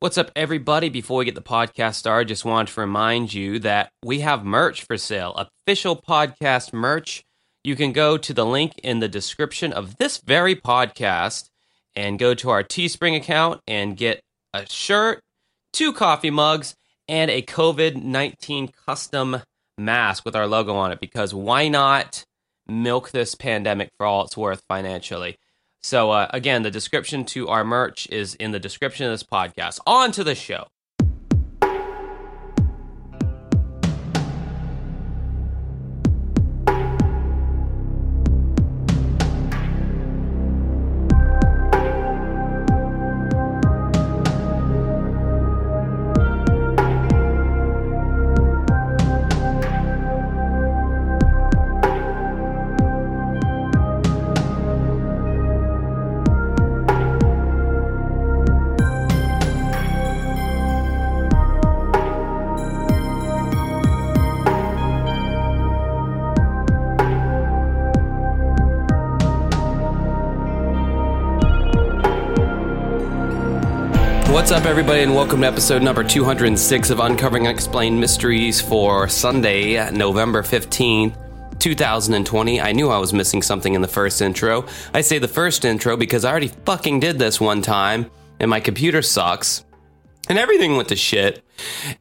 What's up, everybody? Before we get the podcast started, just wanted to remind you that we have merch for sale, official podcast merch. You can go to the link in the description of this very podcast and go to our Teespring account and get a shirt, two coffee mugs, and a COVID 19 custom mask with our logo on it because why not milk this pandemic for all it's worth financially? So, uh, again, the description to our merch is in the description of this podcast. On to the show. Everybody, and welcome to episode number 206 of Uncovering Unexplained Mysteries for Sunday, November 15th. 2020. I knew I was missing something in the first intro. I say the first intro because I already fucking did this one time and my computer sucks and everything went to shit.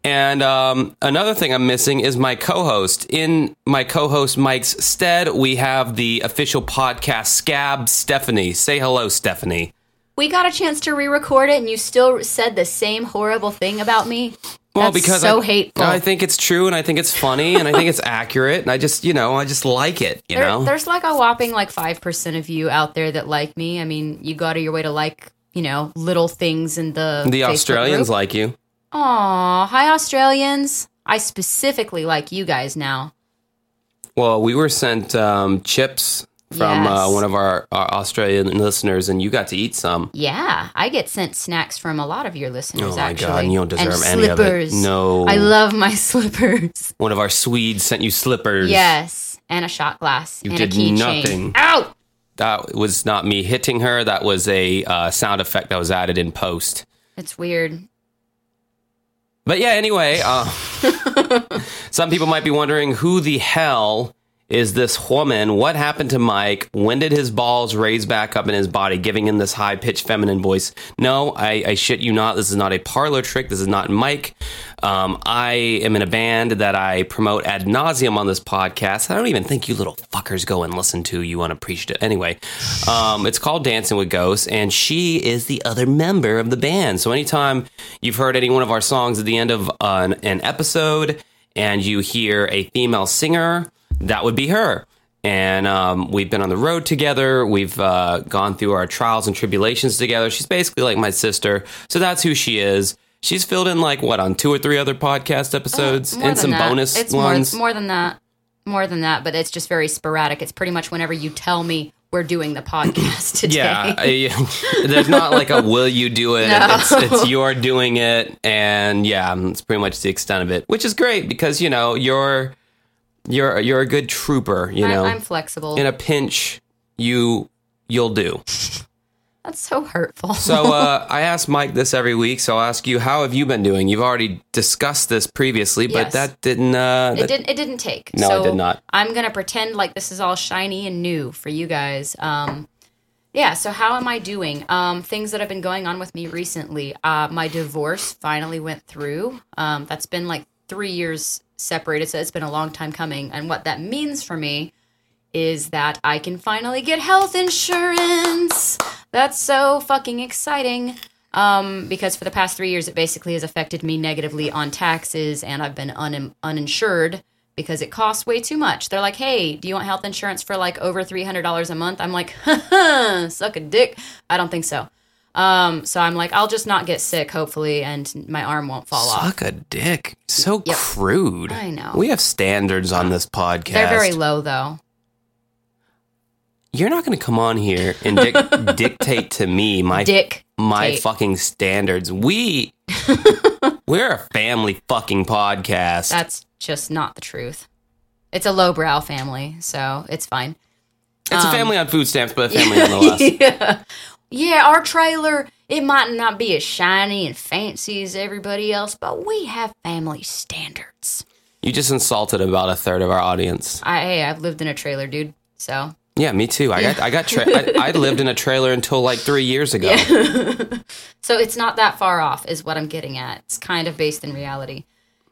And um, another thing I'm missing is my co host. In my co host Mike's stead, we have the official podcast Scab Stephanie. Say hello, Stephanie. We got a chance to re-record it, and you still said the same horrible thing about me. Well, That's because so I, hateful. I think it's true, and I think it's funny, and I think it's accurate, and I just, you know, I just like it. You There- know, there's like a whopping like five percent of you out there that like me. I mean, you go out of your way to like, you know, little things in the the Facebook Australians group. like you. Aw, hi Australians. I specifically like you guys now. Well, we were sent um, chips from uh, one of our, our Australian listeners, and you got to eat some. Yeah, I get sent snacks from a lot of your listeners. Oh my actually, God, you don't And deserve any of it. slippers. No. I love my slippers. One of our Swedes sent you slippers. Yes, and a shot glass You and did nothing. Ow! That was not me hitting her. That was a uh, sound effect that was added in post. It's weird. But yeah, anyway, uh, some people might be wondering who the hell is this woman? What happened to Mike? When did his balls raise back up in his body, giving him this high pitched feminine voice? No, I, I shit you not. This is not a parlor trick. This is not Mike. Um, I am in a band that I promote ad nauseum on this podcast. I don't even think you little fuckers go and listen to. You unappreciative. Anyway, um, it's called Dancing with Ghosts, and she is the other member of the band. So anytime you've heard any one of our songs at the end of an, an episode and you hear a female singer, that would be her. And um, we've been on the road together. We've uh, gone through our trials and tribulations together. She's basically like my sister. So that's who she is. She's filled in like what on two or three other podcast episodes More and some that. bonus it's ones. More, more than that. More than that, but it's just very sporadic. It's pretty much whenever you tell me we're doing the podcast today. Yeah, I- there's not like a will you do it. No. It's, it's you're doing it, and yeah, it's pretty much the extent of it, which is great because you know you're you're you're a good trooper. You know, I'm, I'm flexible. in a pinch, you you'll do. That's so hurtful. So uh, I ask Mike this every week, so I'll ask you, how have you been doing? You've already discussed this previously, but Yes. that didn't. Uh, it didn't. It didn't take. No, so it did not. I'm gonna pretend like this is all shiny and new for you guys. Um, yeah. So how am I doing? Um, things that have been going on with me recently. Uh, my divorce finally went through. Um, that's been like three years separated, so it's been a long time coming. And what that means for me is that I can finally get health insurance. That's so fucking exciting. Um, because for the past three years, it basically has affected me negatively on taxes, and I've been un- uninsured because it costs way too much. They're like, "Hey, do you want health insurance for like over three hundred dollars a month?" I'm like, "Ha suck a dick." I don't think so. Um, so I'm like, I'll just not get sick, hopefully, and my arm won't fall off. Suck a dick. So Yep. crude. I know. We have standards on this podcast. They're very low, though. You're not going to come on here and dic- dictate to me my Dick. my tape. fucking standards. We we're a family fucking podcast. That's just not the truth. It's a lowbrow family, so it's fine. it's a um, family on food stamps, but a family nonetheless. yeah. Yeah, our trailer, it might not be as shiny and fancy as everybody else, but we have family standards. You just insulted about a third of our audience. I, hey, I've lived in a trailer, dude. So Yeah, me too. I got I got tra- I, I lived in a trailer until like three years ago. So it's not that far off, is what I'm getting at. It's kind of based in reality.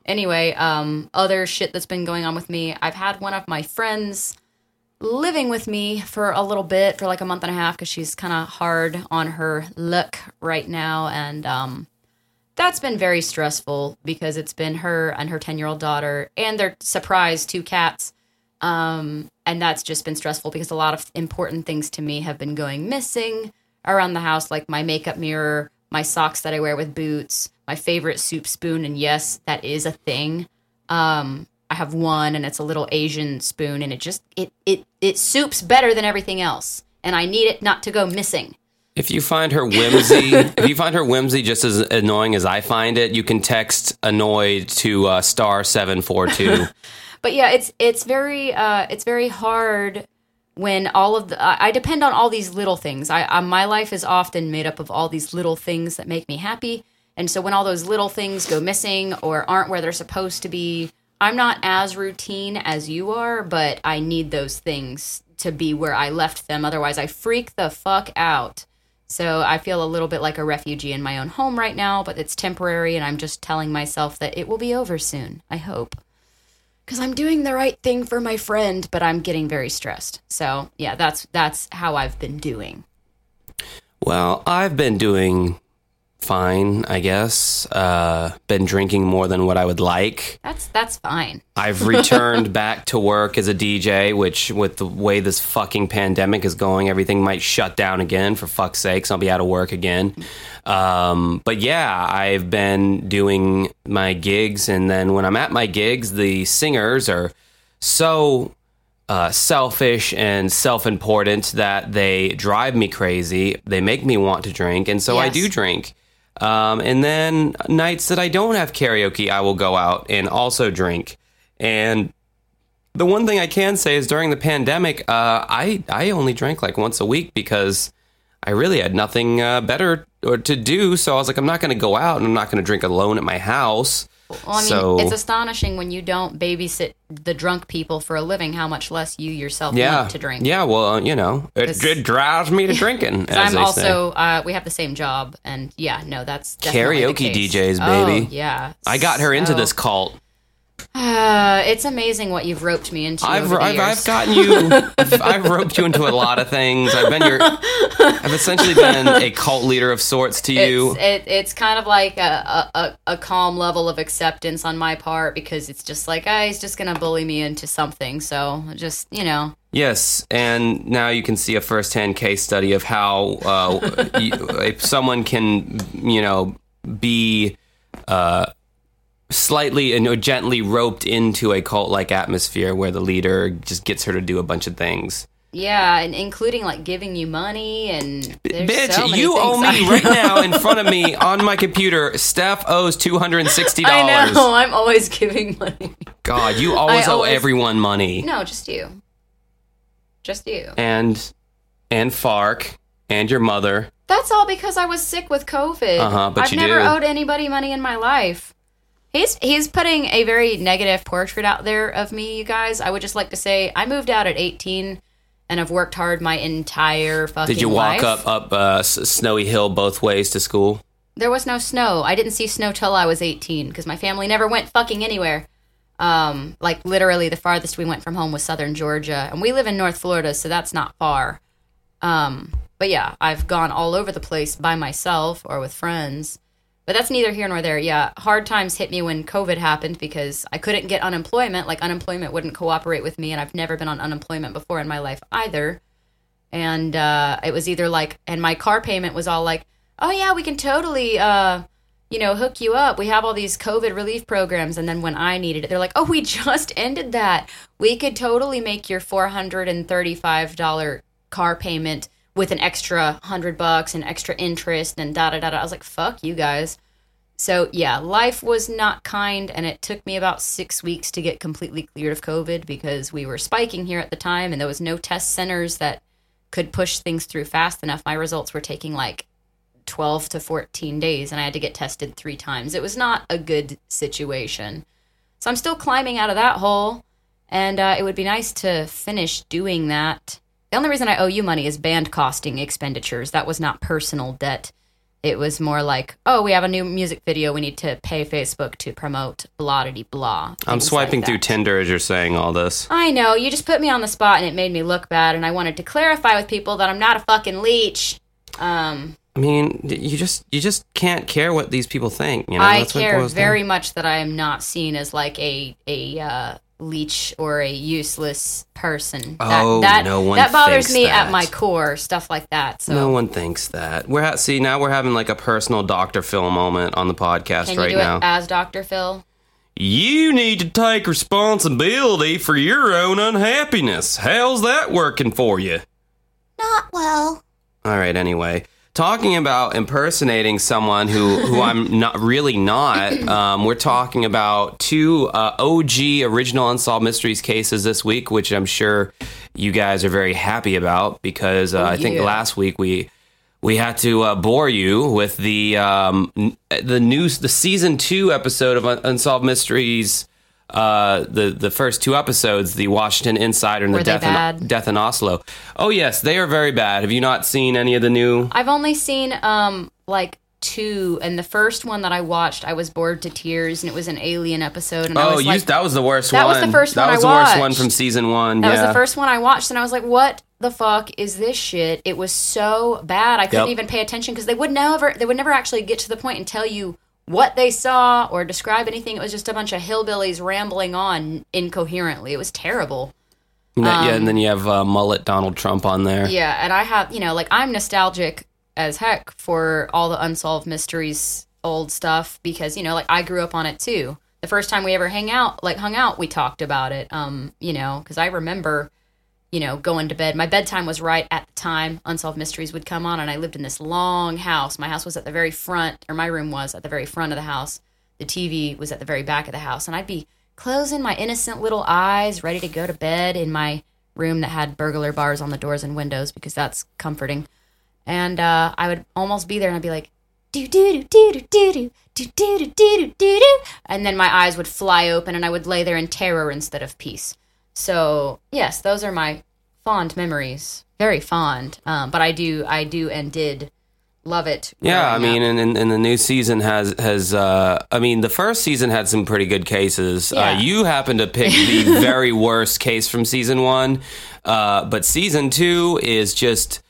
Anyway, um, other shit that's been going on with me. I've had one of my friends living with me for a little bit, for like a month and a half, because she's kind of hard on her luck right now, and um, that's been very stressful because it's been her and her ten year old daughter and their surprise two cats. Um, and that's just been stressful because a lot of important things to me have been going missing around the house, like my makeup mirror, my socks that I wear with boots, my favorite soup spoon, and yes, that is a thing. Um, I have one, and it's a little Asian spoon, and it just it it it soups better than everything else, and I need it not to go missing. If you find her whimsy, if you find her whimsy just as annoying as I find it, you can text annoyed to uh, star seven four two. but yeah, it's it's very uh, it's very hard when all of the I I depend on all these little things. I, I my life is often made up of all these little things that make me happy, and so when all those little things go missing or aren't where they're supposed to be, I'm not as routine as you are, but I need those things to be where I left them. Otherwise, I freak the fuck out. So I feel a little bit like a refugee in my own home right now, but it's temporary, and I'm just telling myself that it will be over soon. I hope because I'm doing the right thing for my friend, but I'm getting very stressed. So yeah, that's that's how I've been doing. Well, I've been doing fine, I guess. Uh, been drinking more than what I would like. That's that's fine. I've returned back to work as a DJ, which, with the way this fucking pandemic is going, everything might shut down again. For fuck's sakes, I'll be out of work again. Um, but yeah, I've been doing my gigs, and then when I'm at my gigs, the singers are so uh, selfish and self-important that they drive me crazy. They make me want to drink, and so I do drink. Um, and then nights that I don't have karaoke, I will go out and also drink. And the one thing I can say is during the pandemic, uh, I I only drank like once a week because I really had nothing uh, better or to do. So I was like, I'm not going to go out and I'm not going to drink alone at my house. Well, I mean, So- it's astonishing when you don't babysit the drunk people for a living how much less you yourself Yeah, want to drink. Yeah, well, you know, it, it drives me to drinking. as I'm also uh, we have the same job, and yeah, no, that's definitely the Karaoke. DJs, baby. Oh, yeah, I got her into this cult. Uh, it's amazing what you've roped me into. I've, I've. I've gotten you. I've, I've roped you into a lot of things. I've been your. I've essentially been a cult leader of sorts to you. It's, it, it's kind of like a, a, a- calm level of acceptance on my part because it's just like, ah, he's just going to bully me into something. So just, you know, Yes, and now you can see a firsthand case study of how uh, you, if someone can, you know, be uh, slightly and you know, gently roped into a cult-like atmosphere where the leader just gets her to do a bunch of things. yeah, and including like giving you money and Bitch, so you owe me right now in front of me on my computer. Steph owes two hundred and sixty dollars. I know, I'm always giving money. God, you always I owe always- everyone money, No, just you. Just you. and and Fark and your mother. That's all because I was sick with COVID. Uh-huh, but I've never do. owed anybody money in my life. He's he's putting a very negative portrait out there of me, you guys. I would just like to say I moved out at 18 and I've worked hard my entire fucking Did you walk life. up up uh, Snowy Hill both ways to school? There was no snow. I didn't see snow till I was 18 because my family never went fucking anywhere. Um, like literally the farthest we went from home was southern Georgia, and we live in North Florida, so that's not far. Um, but yeah, I've gone all over the place by myself or with friends. But that's neither here nor there. Yeah, hard times hit me when COVID happened because I couldn't get unemployment. Like unemployment wouldn't cooperate with me, and I've never been on unemployment before in my life either and uh, it was either like and my car payment was all like oh yeah we can totally uh, you know hook you up we have all these covid relief programs and then when i needed it they're like oh we just ended that we could totally make your $435 car payment with an extra 100 bucks and extra interest and da da da da i was like fuck you guys so yeah, life was not kind, and it took me about six weeks to get completely cleared of COVID because we were spiking here at the time, and there was no test centers that could push things through fast enough, my results were taking like 12 to 14 days and I had to get tested three times. It was not a good situation. So I'm still climbing out of that hole. And uh, it would be nice to finish doing that. The only reason I owe you money is band costing expenditures. That was not personal debt. It was more like, oh, we have a new music video. We need to pay Facebook to promote blah blah blah. I'm swiping like through. Tinder as you're saying all this. I know. You just put me on the spot and it made me look bad. And I wanted to clarify with people that I'm not a fucking leech. Um, I mean, you just you just can't care what these people think. You know, I That's care very much that I am not seen as like a a uh, leech or a useless person. Oh, that, that, no one that bothers me that. at my core, stuff like that. So No one thinks that. We're ha- see now we're having like a personal Dr. Phil moment on the podcast can you right do now. it as Dr. Phil? you need to take responsibility for your own unhappiness. How's that working for you? Not well. All right, anyway. Talking about impersonating someone who, who I'm not really not, um, we're talking about two uh, OG original Unsolved Mysteries cases this week, which I'm sure you guys are very happy about because uh, I think yeah. last week we we had to uh, bore you with the um, n- the news the season two episode of Un- Unsolved Mysteries. Uh, the the first two episodes, the Washington Insider and Were the Death in. Death in Oslo. Oh yes, they are very bad. Have you not seen any of the new? I've only seen um like two, and the first one that I watched, I was bored to tears, and it was an alien episode, and I Oh, was you, like, that was the worst That one. was the first that one was I the worst one from season one. That yeah. was the first one I watched, and I was like, "What the fuck is this shit?" It was so bad. I couldn't Yep. even pay attention because they would never, they would never actually get to the point and tell you what they saw or describe anything. It was just a bunch of hillbillies rambling on incoherently. It was terrible. And then- yeah, and then you have uh, mullet Donald Trump on there. Yeah, and I have, you know, like I'm nostalgic as heck for all the unsolved mysteries old stuff because, you know, like I grew up on it too. The first time we ever hang out, like hung out, we talked about it. Um, you know, cuz I remember, you know, going to bed. My bedtime was right at the time unsolved mysteries would come on and I lived in this long house. My house was at the very front or my room was at the very front of the house. The TV was at the very back of the house and I'd be closing my innocent little eyes, ready to go to bed in my room that had burglar bars on the doors and windows because that's comforting. And uh, I would almost be there and I'd be like, do do do do do do do do do do do do and then my eyes would fly open and I would lay there in terror instead of peace. So yes, those are my fond memories, very fond. Um, but I do, I do, and did love it. Yeah, I mean, and, and, and the new season has has. Uh, I mean, the first season had some pretty good cases. Uh, you happen to pick the very worst case from season one, uh, but season two is just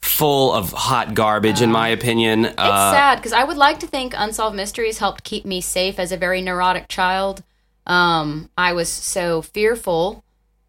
full of hot garbage, in my opinion. It's Uh, sad because I would like to think Unsolved Mysteries helped keep me safe as a very neurotic child. Um, I was so fearful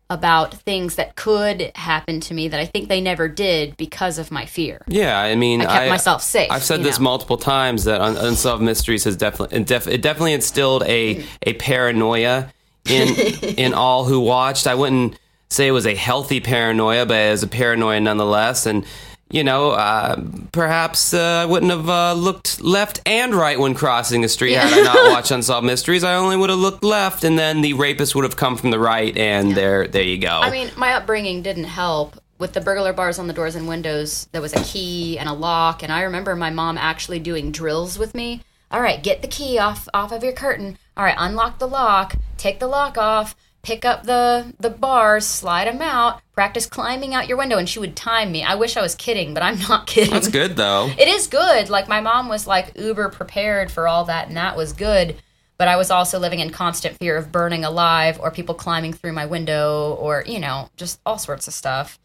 about things that could happen to me that I think they never did because of my fear. yeah, I mean, I kept myself safe. I've said this know. multiple times that Un- Unsolved Mysteries has definitely it definitely instilled a a paranoia in in all who watched. I wouldn't say it was a healthy paranoia, but it was a paranoia nonetheless. And you know, uh, perhaps uh, I wouldn't have uh, looked left and right when crossing the street had I not watched Unsolved Mysteries. I only would have looked left, and then the rapist would have come from the right, and there there you go. I mean, my upbringing didn't help. With the burglar bars on the doors and windows, there was a key and a lock, and I remember my mom actually doing drills with me. All right, get the key off off of your curtain. All right, unlock the lock, take the lock off, pick up the the bars, slide them out, practice climbing out your window, and she would time me. I wish I was kidding, but I'm not kidding. That's good though. It is good. Like my mom was like uber prepared for all that, and that was good. But I was also living in constant fear of burning alive, or people climbing through my window, or you know, just all sorts of stuff.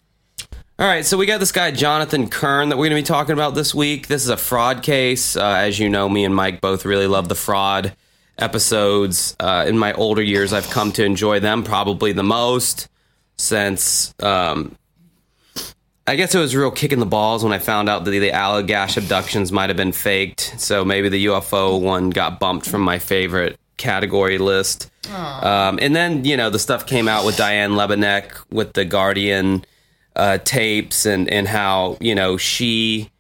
All right, so we got this guy Jonathan Kern that we're going to be talking about this week. This is a fraud case. Uh, as you know, me and Mike both really love the fraud episodes. Uh, in my older years, I've come to enjoy them probably the most since. Um, I guess it was real kick in the balls when I found out that the Allagash abductions might have been faked. So maybe the UFO one got bumped from my favorite category list. Um, and then, you know, the stuff came out with Diane Labenek with the Guardian uh, tapes and, and how, you know, she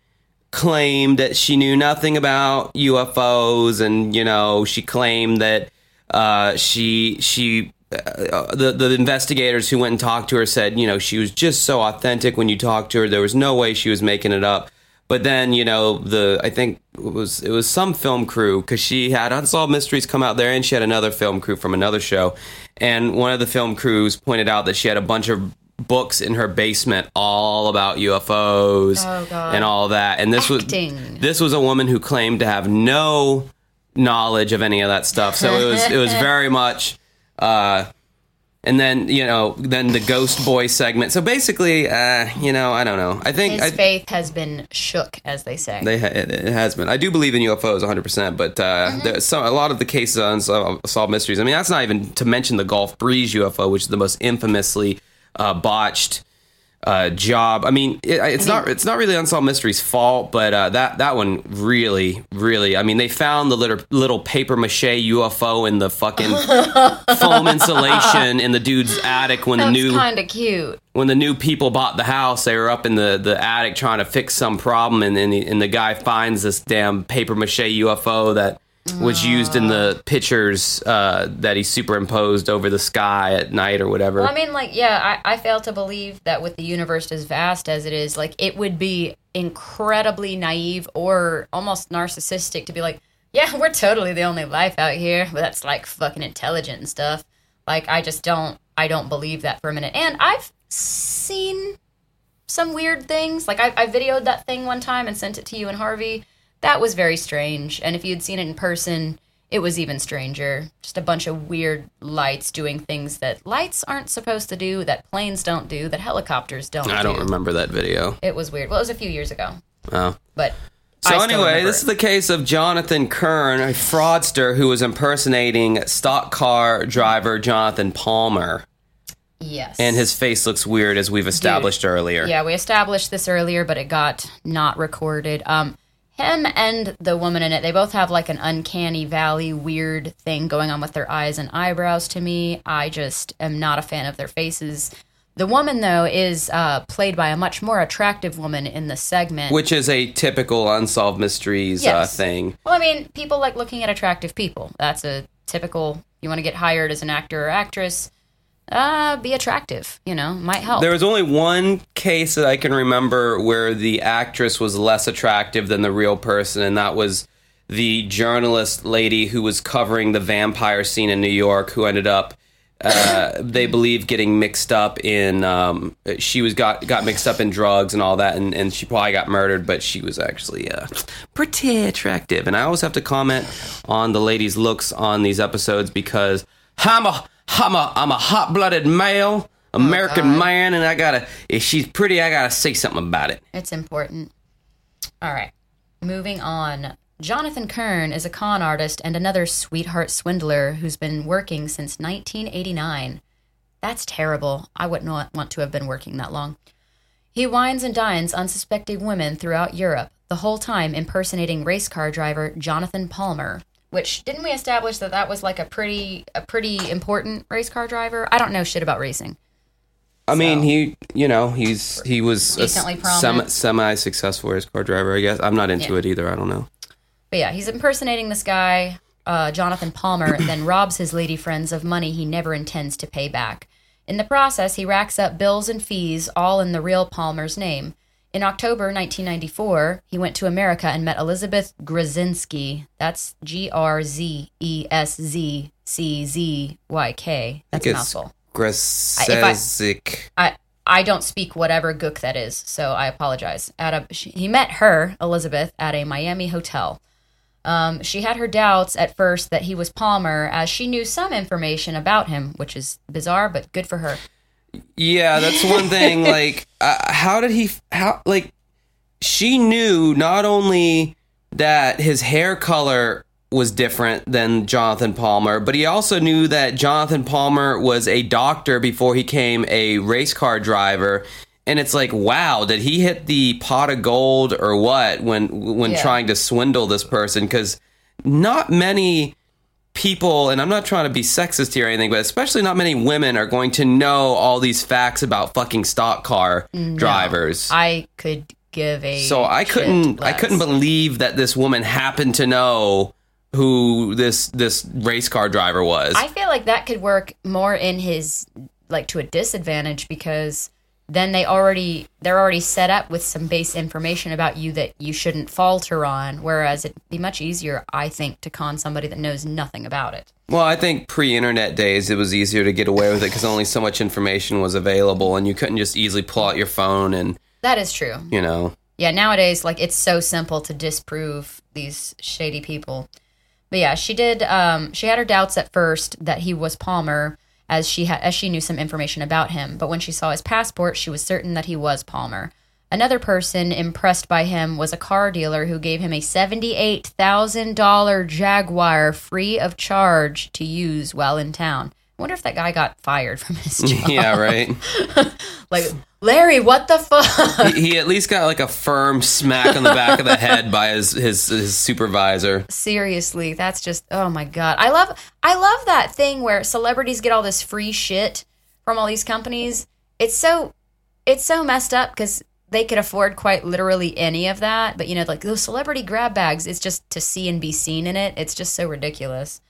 claimed that she knew nothing about UFOs and, you know, she claimed that uh, she she uh, the the investigators who went and talked to her said, you know, she was just so authentic when you talked to her. There was no way she was making it up. But then, you know, the I think it was it was some film crew because she had Unsolved Mysteries come out there, and she had another film crew from another show, and one of the film crews pointed out that she had a bunch of books in her basement all about UFOs Oh, and all that. And this Acting. was this was a woman who claimed to have no knowledge of any of that stuff. So it was it was very much uh and then you know then the ghost boy segment. So basically uh you know I don't know. I think His I, faith has been shook, as they say. they ha- it, has been. I do believe in UFOs 100%, but uh, there's some, a lot of the cases on Unsolved Solved Mysteries. I mean, that's not even to mention the Gulf Breeze UFO, which is the most infamously uh, botched uh, job. I mean, it, it's not it's not really Unsolved Mysteries' fault, but uh, that that one really, really. I mean, they found the little little paper mache UFO in the fucking foam insulation in the dude's attic when the new kind of cute. when the new people bought the house, they were up in the, the attic trying to fix some problem, and and the, and the guy finds this damn paper mache UFO that was used in the pictures uh, that he superimposed over the sky at night or whatever. Well, I mean, like, yeah, I, I fail to believe that with the universe as vast as it is, like, it would be incredibly naive or almost narcissistic to be like, yeah, we're totally the only life out here, but that's like fucking intelligent and stuff. Like, I just don't, I don't believe that for a minute. And I've seen some weird things. Like, I, I videoed that thing one time and sent it to you and Harvey. That was very strange. And if you'd seen it in person, it was even stranger. Just a bunch of weird lights doing things that lights aren't supposed to do, that planes don't do, that helicopters don't do. I don't remember that video. It was weird. Well, it was a few years ago. Oh. But So I anyway, this it. is the case of Jonathan Kern, a fraudster who was impersonating stock car driver Jonathan Palmer, Yes. and his face looks weird as we've established earlier. Yeah, we established this earlier, but it got not recorded. Um, him and the woman in it, they both have like an uncanny valley weird thing going on with their eyes and eyebrows to me. I just am not a fan of their faces. The woman, though, is uh, played by a much more attractive woman in the segment. Which is a typical unsolved mysteries uh, thing. well, I mean, people like looking at attractive people. That's a typical, you want to get hired as an actor or actress, uh, be attractive, you know, might help. There was only one case that I can remember where the actress was less attractive than the real person, and that was the journalist lady who was covering the vampire scene in New York, who ended up, uh, they believe, getting mixed up in. Um, she was got got mixed up in drugs and all that, and, and she probably got murdered, but she was actually uh, pretty attractive. And I always have to comment on the lady's looks on these episodes because I'm a I'm a I'm a hot blooded male. Oh, American God. man, and I gotta. If she's pretty, I gotta say something about it. It's important. All right. Moving on. Jonathan Kern is a con artist and another sweetheart swindler who's been working since 1989. That's terrible. I wouldn't want want to have been working that long. He wines and dines unsuspecting women throughout Europe, the whole time impersonating race car driver Jonathan Palmer. Which didn't we establish that that was like a pretty a pretty important race car driver? I don't know shit about racing. I mean, he, you know, he's he was a Decently semi successful race car driver. I guess I'm not into Yeah. it either. I don't know. But yeah, he's impersonating this guy, uh, Jonathan Palmer, and then robs his lady friends of money he never intends to pay back. In the process, he racks up bills and fees, all in the real Palmer's name. In October 1994, he went to America and met Elizabeth Grzinski. That's G R Z E S Z C Z Y K. That's a mouthful. Grzezik. I I don't speak whatever gook that is, so I apologize. At a, she, he met her, Elizabeth, at a Miami hotel. Um, she had her doubts at first that he was Palmer, as she knew some information about him, which is bizarre, but good for her. Yeah, that's one thing. like, uh, how did he? How like she knew not only that his hair color was different than Jonathan Palmer, but he also knew that Jonathan Palmer was a doctor before he became a race car driver. And it's like, wow, did he hit the pot of gold or what when when Yeah. trying to swindle this person? Because not many people, and I'm not trying to be sexist here or anything, but especially not many women are going to know all these facts about fucking stock car mm, drivers. I could give a so I couldn't, I couldn't believe that this woman happened to know who this this race car driver was. I feel like that could work more in his like to a disadvantage because then they already they're already set up with some base information about you that you shouldn't falter on whereas it'd be much easier I think to con somebody that knows nothing about it. well, I think pre-internet days it was easier to get away with it because only so much information was available, and you couldn't just easily pull out your phone and That is true. you know. Yeah, nowadays like it's so simple to disprove these shady people. But yeah, she did um she had her doubts at first that he was Palmer as she had as she knew some information about him, but when she saw his passport, she was certain that he was Palmer. Another person impressed by him was a car dealer who gave him a $78,000 Jaguar free of charge to use while in town. I wonder if that guy got fired from his job. yeah, right. Like, Larry, what the fuck? he, he at least got like a firm smack on the back of the head by his his, his supervisor. seriously that's just oh my god i love i love that thing where celebrities get all this free shit from all these companies it's so it's so messed up because they could afford quite literally any of that but you know like those celebrity grab bags it's just to see and be seen in it it's just so ridiculous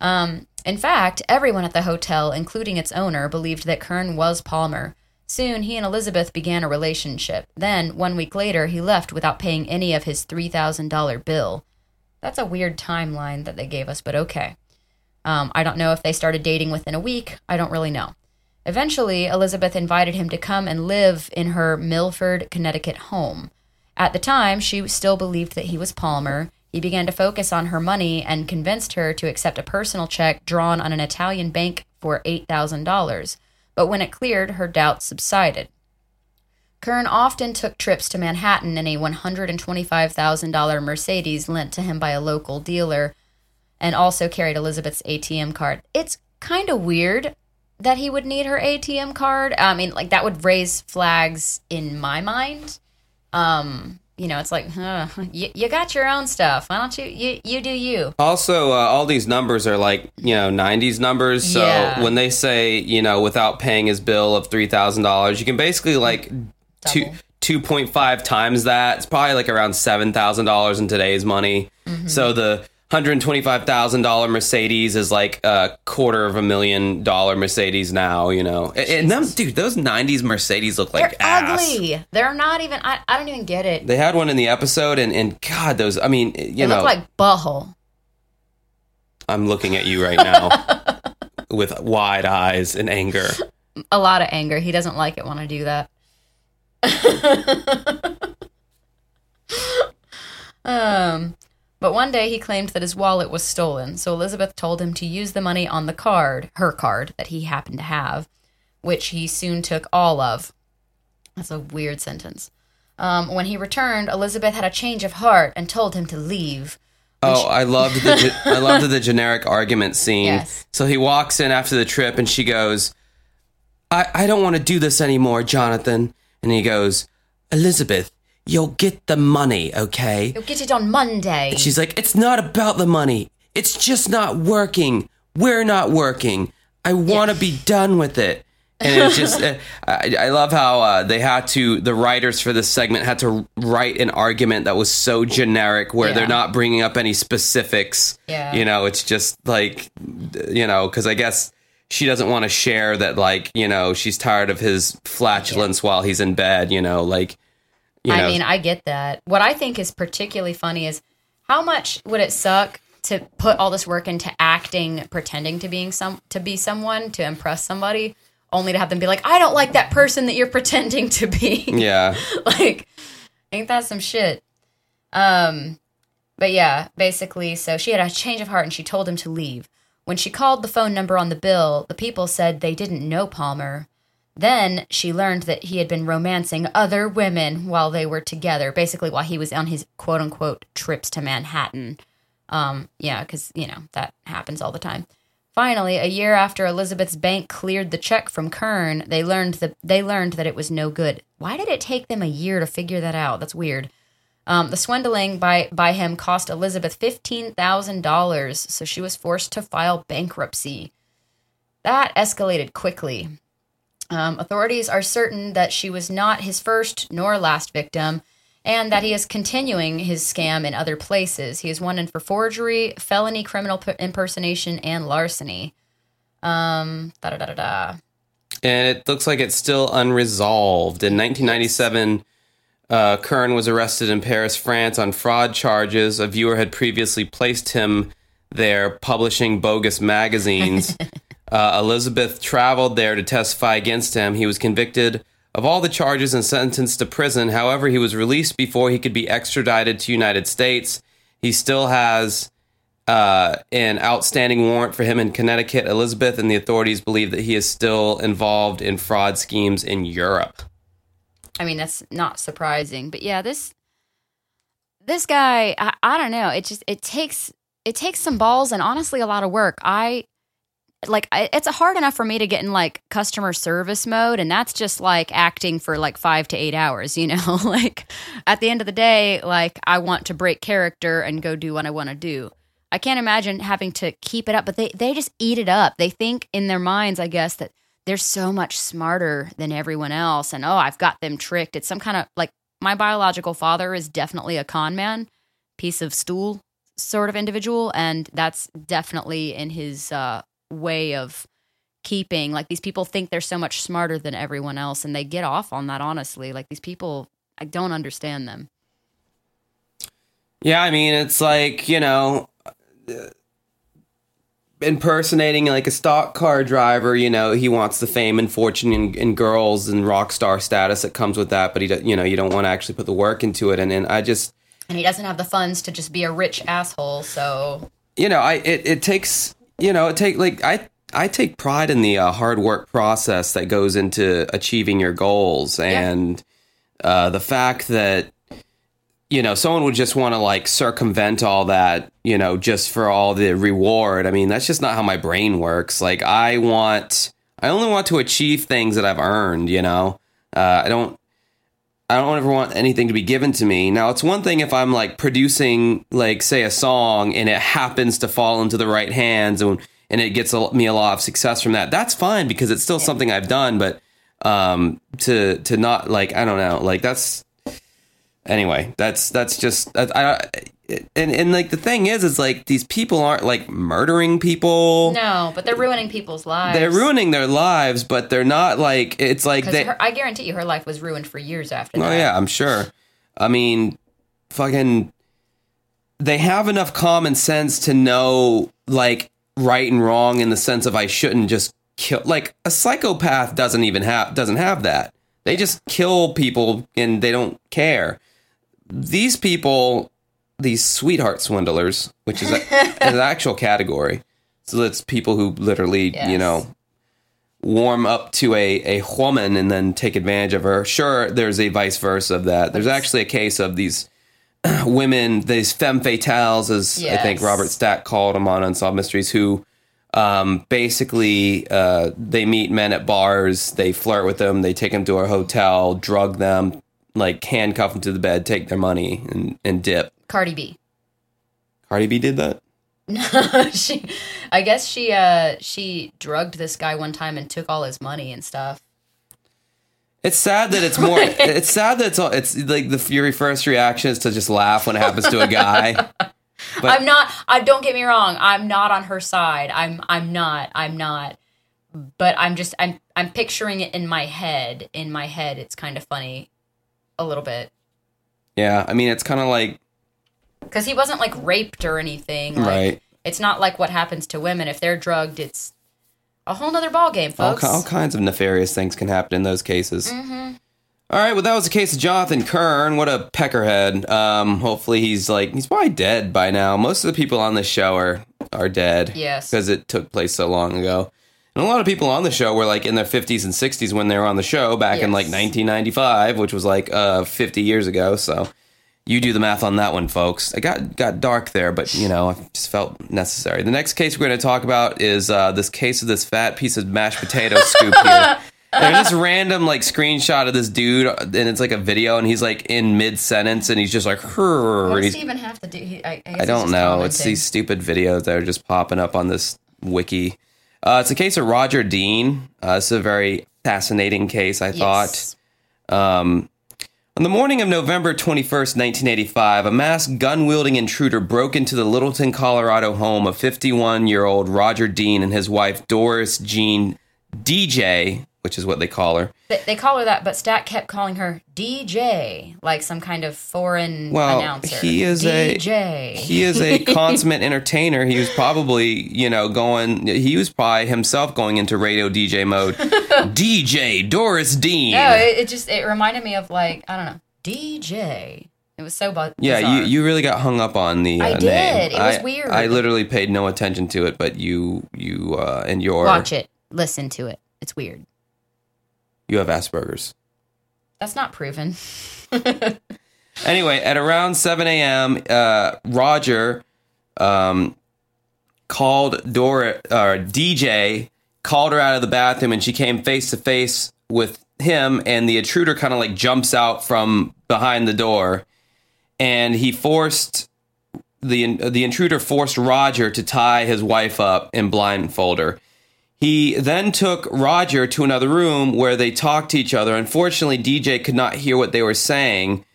um in fact everyone at the hotel including its owner believed that kern was palmer Soon, he and Elizabeth began a relationship. Then, one week later, he left without paying any of his $3,000 bill. That's a weird timeline that they gave us, but okay. Um, I don't know if they started dating within a week. I don't really know. Eventually, Elizabeth invited him to come and live in her Milford, Connecticut home. At the time, she still believed that he was Palmer. He began to focus on her money and convinced her to accept a personal check drawn on an Italian bank for $8,000. But when it cleared, her doubts subsided. Kern often took trips to Manhattan in a $125,000 Mercedes lent to him by a local dealer and also carried Elizabeth's ATM card. It's kind of weird that he would need her ATM card. I mean, like that would raise flags in my mind. Um, you know, it's like, huh, you, you got your own stuff. Why don't you you you do you? Also, uh, all these numbers are like you know '90s numbers. So Yeah. when they say you know without paying his bill of three thousand dollars, you can basically like two two point five times that. It's probably like around seven thousand dollars in today's money. Mm-hmm. So the hundred twenty five thousand dollar Mercedes is like a quarter of a million dollar Mercedes now. You know, and, and them dude, those '90s Mercedes look like They're ass. ugly. They're not even. I, I don't even get it. They had one in the episode, and, and God, those. I mean, you They know, look like butthole. I'm looking at you right now with wide eyes and anger. a lot of anger. He doesn't like it when I do that. um, but one day he claimed that his wallet was stolen, so Elizabeth told him to use the money on the card, her card, that he happened to have, which he soon took all of. That's a weird sentence. Um, when he returned, Elizabeth had a change of heart and told him to leave. Oh, I loved the I loved the generic argument scene. Yes. So he walks in after the trip, and she goes, "I I don't want to do this anymore, Jonathan." And he goes, "Elizabeth, you'll get the money, okay?" You'll get it on Monday. And She's like, "It's not about the money. It's just not working. We're not working. I want to be done with it." And it's just, uh, I, I love how uh, they had to, the writers for this segment had to write an argument that was so generic where Yeah. they're not bringing up any specifics. Yeah. You know, it's just like, you know, because I guess she doesn't want to share that, like, you know, she's tired of his flatulence while he's in bed, you know, like, you know. I mean, I get that. What I think is particularly funny is how much would it suck to put all this work into acting, pretending to being some to be someone to impress somebody, only to have them be like, "I don't like that person that you're pretending to be." yeah. like, ain't that some shit? Um, but yeah, basically, so she had a change of heart and she told him to leave. When she called the phone number on the bill, the people said they didn't know Palmer. Then she learned that he had been romancing other women while they were together, basically while he was on his quote unquote trips to Manhattan. Um, yeah, because, you know, that happens all the time. Finally, a year after Elizabeth's bank cleared the check from Kern, they learned that they learned that it was no good. Why did it take them a year to figure that out? That's weird. Um, the swindling by by him cost Elizabeth fifteen thousand dollars, so she was forced to file bankruptcy. That escalated quickly. Um, authorities are certain that she was not his first nor last victim, and that he is continuing his scam in other places. He is wanted for forgery, felony criminal p- impersonation, and larceny. Um, da da da da da. and it looks like it's still unresolved. In 1997, uh, Kern was arrested in Paris, France, on fraud charges. A viewer had previously placed him there, publishing bogus magazines. uh, Elizabeth traveled there to testify against him. He was convicted of all the charges and sentenced to prison. However, he was released before he could be extradited to United States. He still has uh, an outstanding warrant for him in Connecticut. Elizabeth and the authorities believe that he is still involved in fraud schemes in Europe. I mean, that's not surprising, but yeah, this this guy, I, I don't know. It just it takes it takes some balls and honestly a lot of work. I like it's hard enough for me to get in like customer service mode and that's just like acting for like 5 to 8 hours, you know? like at the end of the day, like I want to break character and go do what I want to do. I can't imagine having to keep it up, but they they just eat it up. They think in their minds, I guess, that they're so much smarter than everyone else and oh, I've got them tricked. It's some kind of like my biological father is definitely a con man, piece of stool sort of individual and that's definitely in his uh way of keeping like these people think they're so much smarter than everyone else and they get off on that honestly like these people i don't understand them Yeah, I mean, it's like, you know, uh, impersonating like a stock car driver, you know, he wants the fame and fortune and, and girls and rock star status that comes with that, but he, do- you know, you don't want to actually put the work into it. And, and I just, and he doesn't have the funds to just be a rich asshole so you know, I it, it takes you know take like I I take pride in the uh, hard work process that goes into achieving your goals and uh, the fact that you know someone would just want to like circumvent all that you know just for all the reward. I mean that's just not how my brain works. Like I want I only want to achieve things that I've earned. You know uh, I don't I don't ever want anything to be given to me. Now, it's one thing if I'm like producing, like, say, a song and it happens to fall into the right hands and, and it gets a, me a lot of success from that. That's fine because it's still something I've done. But um, to to not like I don't know, like that's anyway. That's that's just I, I and and like the thing is, is like these people aren't like murdering people. no but they're ruining people's lives They're ruining their lives, but they're not like it's like they. i guarantee you her life was ruined for years after Oh that yeah, I'm sure. I mean, fucking, they have enough common sense to know like right and wrong in the sense of I shouldn't just kill. Like a psychopath doesn't even have doesn't have that. They just kill people and they don't care. These people, these sweetheart swindlers, which is a, an actual category. So it's people who literally, you know, warm up to a, a woman and then take advantage of her. Sure, there's a vice versa of that. There's actually a case of these women, these femme fatales, as I think Robert Stack called them on Unsolved Mysteries, who um, basically uh, they meet men at bars, they flirt with them, they take them to a hotel, drug them, like handcuff them to the bed, take their money, and, and dip. Cardi b Cardi B did that? No. She i guess she uh she drugged this guy one time and took all his money and stuff It's sad that it's more. it's sad that it's all. It's like the your first reaction is to just laugh when it happens to a guy. But- i'm not i don't get me wrong i'm not on her side i'm i'm not i'm not but i'm just i'm i'm picturing it in my head in my head it's kind of funny a little bit Yeah, I mean it's kind of like because he wasn't like raped or anything like, Right. it's not like what happens to women if they're drugged it's a whole nother ball game all, folks ki- all kinds of nefarious things can happen in those cases. Mm-hmm. All right, well that was the case of Jonathan Kern. What a peckerhead. Um, hopefully he's like he's probably dead by now. Most of the people on the show are are dead. Yes. because it took place so long ago. And a lot of people on the show were like in their 50s and 60s when they were on the show back in like 1995, which was like uh 50 years ago. So you do the math on that one, folks. It got got dark there, but you know, I just felt necessary. The next case we're going to talk about is uh, this case of this fat piece of mashed potato scoop here. There's this random like screenshot of this dude, and it's like a video, and he's like in mid sentence, and he's just like, what does he even have to do he, I, I, I don't know. It's these stupid videos that are just popping up on this wiki. Uh, it's a case of Roger Dean. Uh, it's a very fascinating case, I Yes. thought. Um, On the morning of November 21st, 1985, a masked gun wielding intruder broke into the Littleton, Colorado home of 51 year old Roger Dean and his wife Doris Jean DJ, which is what they call her. They, they call her that, but Stack kept calling her DJ, like some kind of foreign Well, announcer. he is a- DJ. He is a consummate entertainer. He was probably, you know, going, he was probably himself going into radio DJ mode. DJ Doris Dean. no, it, it just it reminded me of like I don't know DJ. It was so bu- Yeah, bizarre. you, you really got hung up on the uh, I name. did. It was I- weird. I literally paid no attention to it, but you you uh, and your watch it, listen to it. It's weird. you have Asperger's. That's not proven. Anyway, at around 7 a.m., uh, Roger um, called Dora, or DJ, called her out of the bathroom, and she came face to face with him, and the intruder kind of like jumps out from behind the door, and he forced the the intruder forced Roger to tie his wife up and blindfold her. He then took Roger to another room where they talked to each other. Unfortunately, DJ could not hear what they were saying.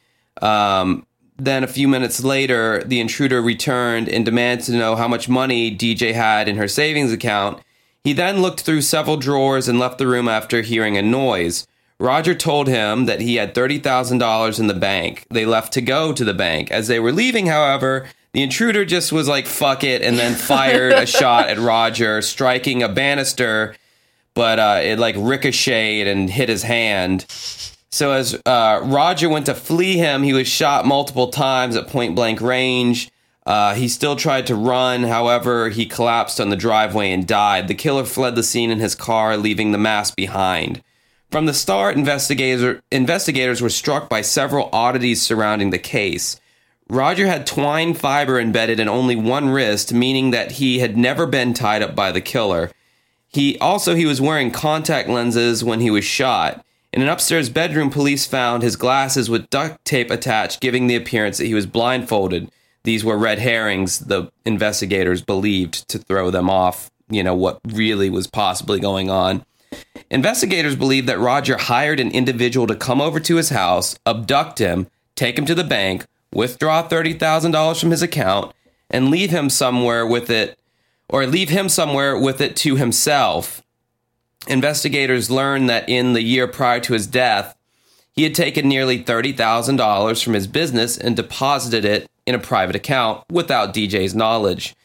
Um, then a few minutes later, the intruder returned and demanded to know how much money DJ had in her savings account. He then looked through several drawers and left the room after hearing a noise. Roger told him that he had $30,000 in the bank. They left to go to the bank. As they were leaving, however, the intruder just was like, fuck it, and then fired a shot at Roger, striking a banister, but uh, it like ricocheted and hit his hand. So as uh, Roger went to flee him, he was shot multiple times at point blank range. Uh, he still tried to run, however, he collapsed on the driveway and died. The killer fled the scene in his car, leaving the mask behind. From the start, investigators, investigators were struck by several oddities surrounding the case. Roger had twine fiber embedded in only one wrist, meaning that he had never been tied up by the killer. He also he was wearing contact lenses when he was shot. In an upstairs bedroom, police found his glasses with duct tape attached, giving the appearance that he was blindfolded. These were red herrings, the investigators believed, to throw them off, you know, what really was possibly going on. Investigators believe that Roger hired an individual to come over to his house, abduct him, take him to the bank, withdraw $30,000 from his account, and leave him somewhere with it, or leave him somewhere with it to himself. Investigators learned that in the year prior to his death, he had taken nearly $30,000 from his business and deposited it in a private account without DJ's knowledge.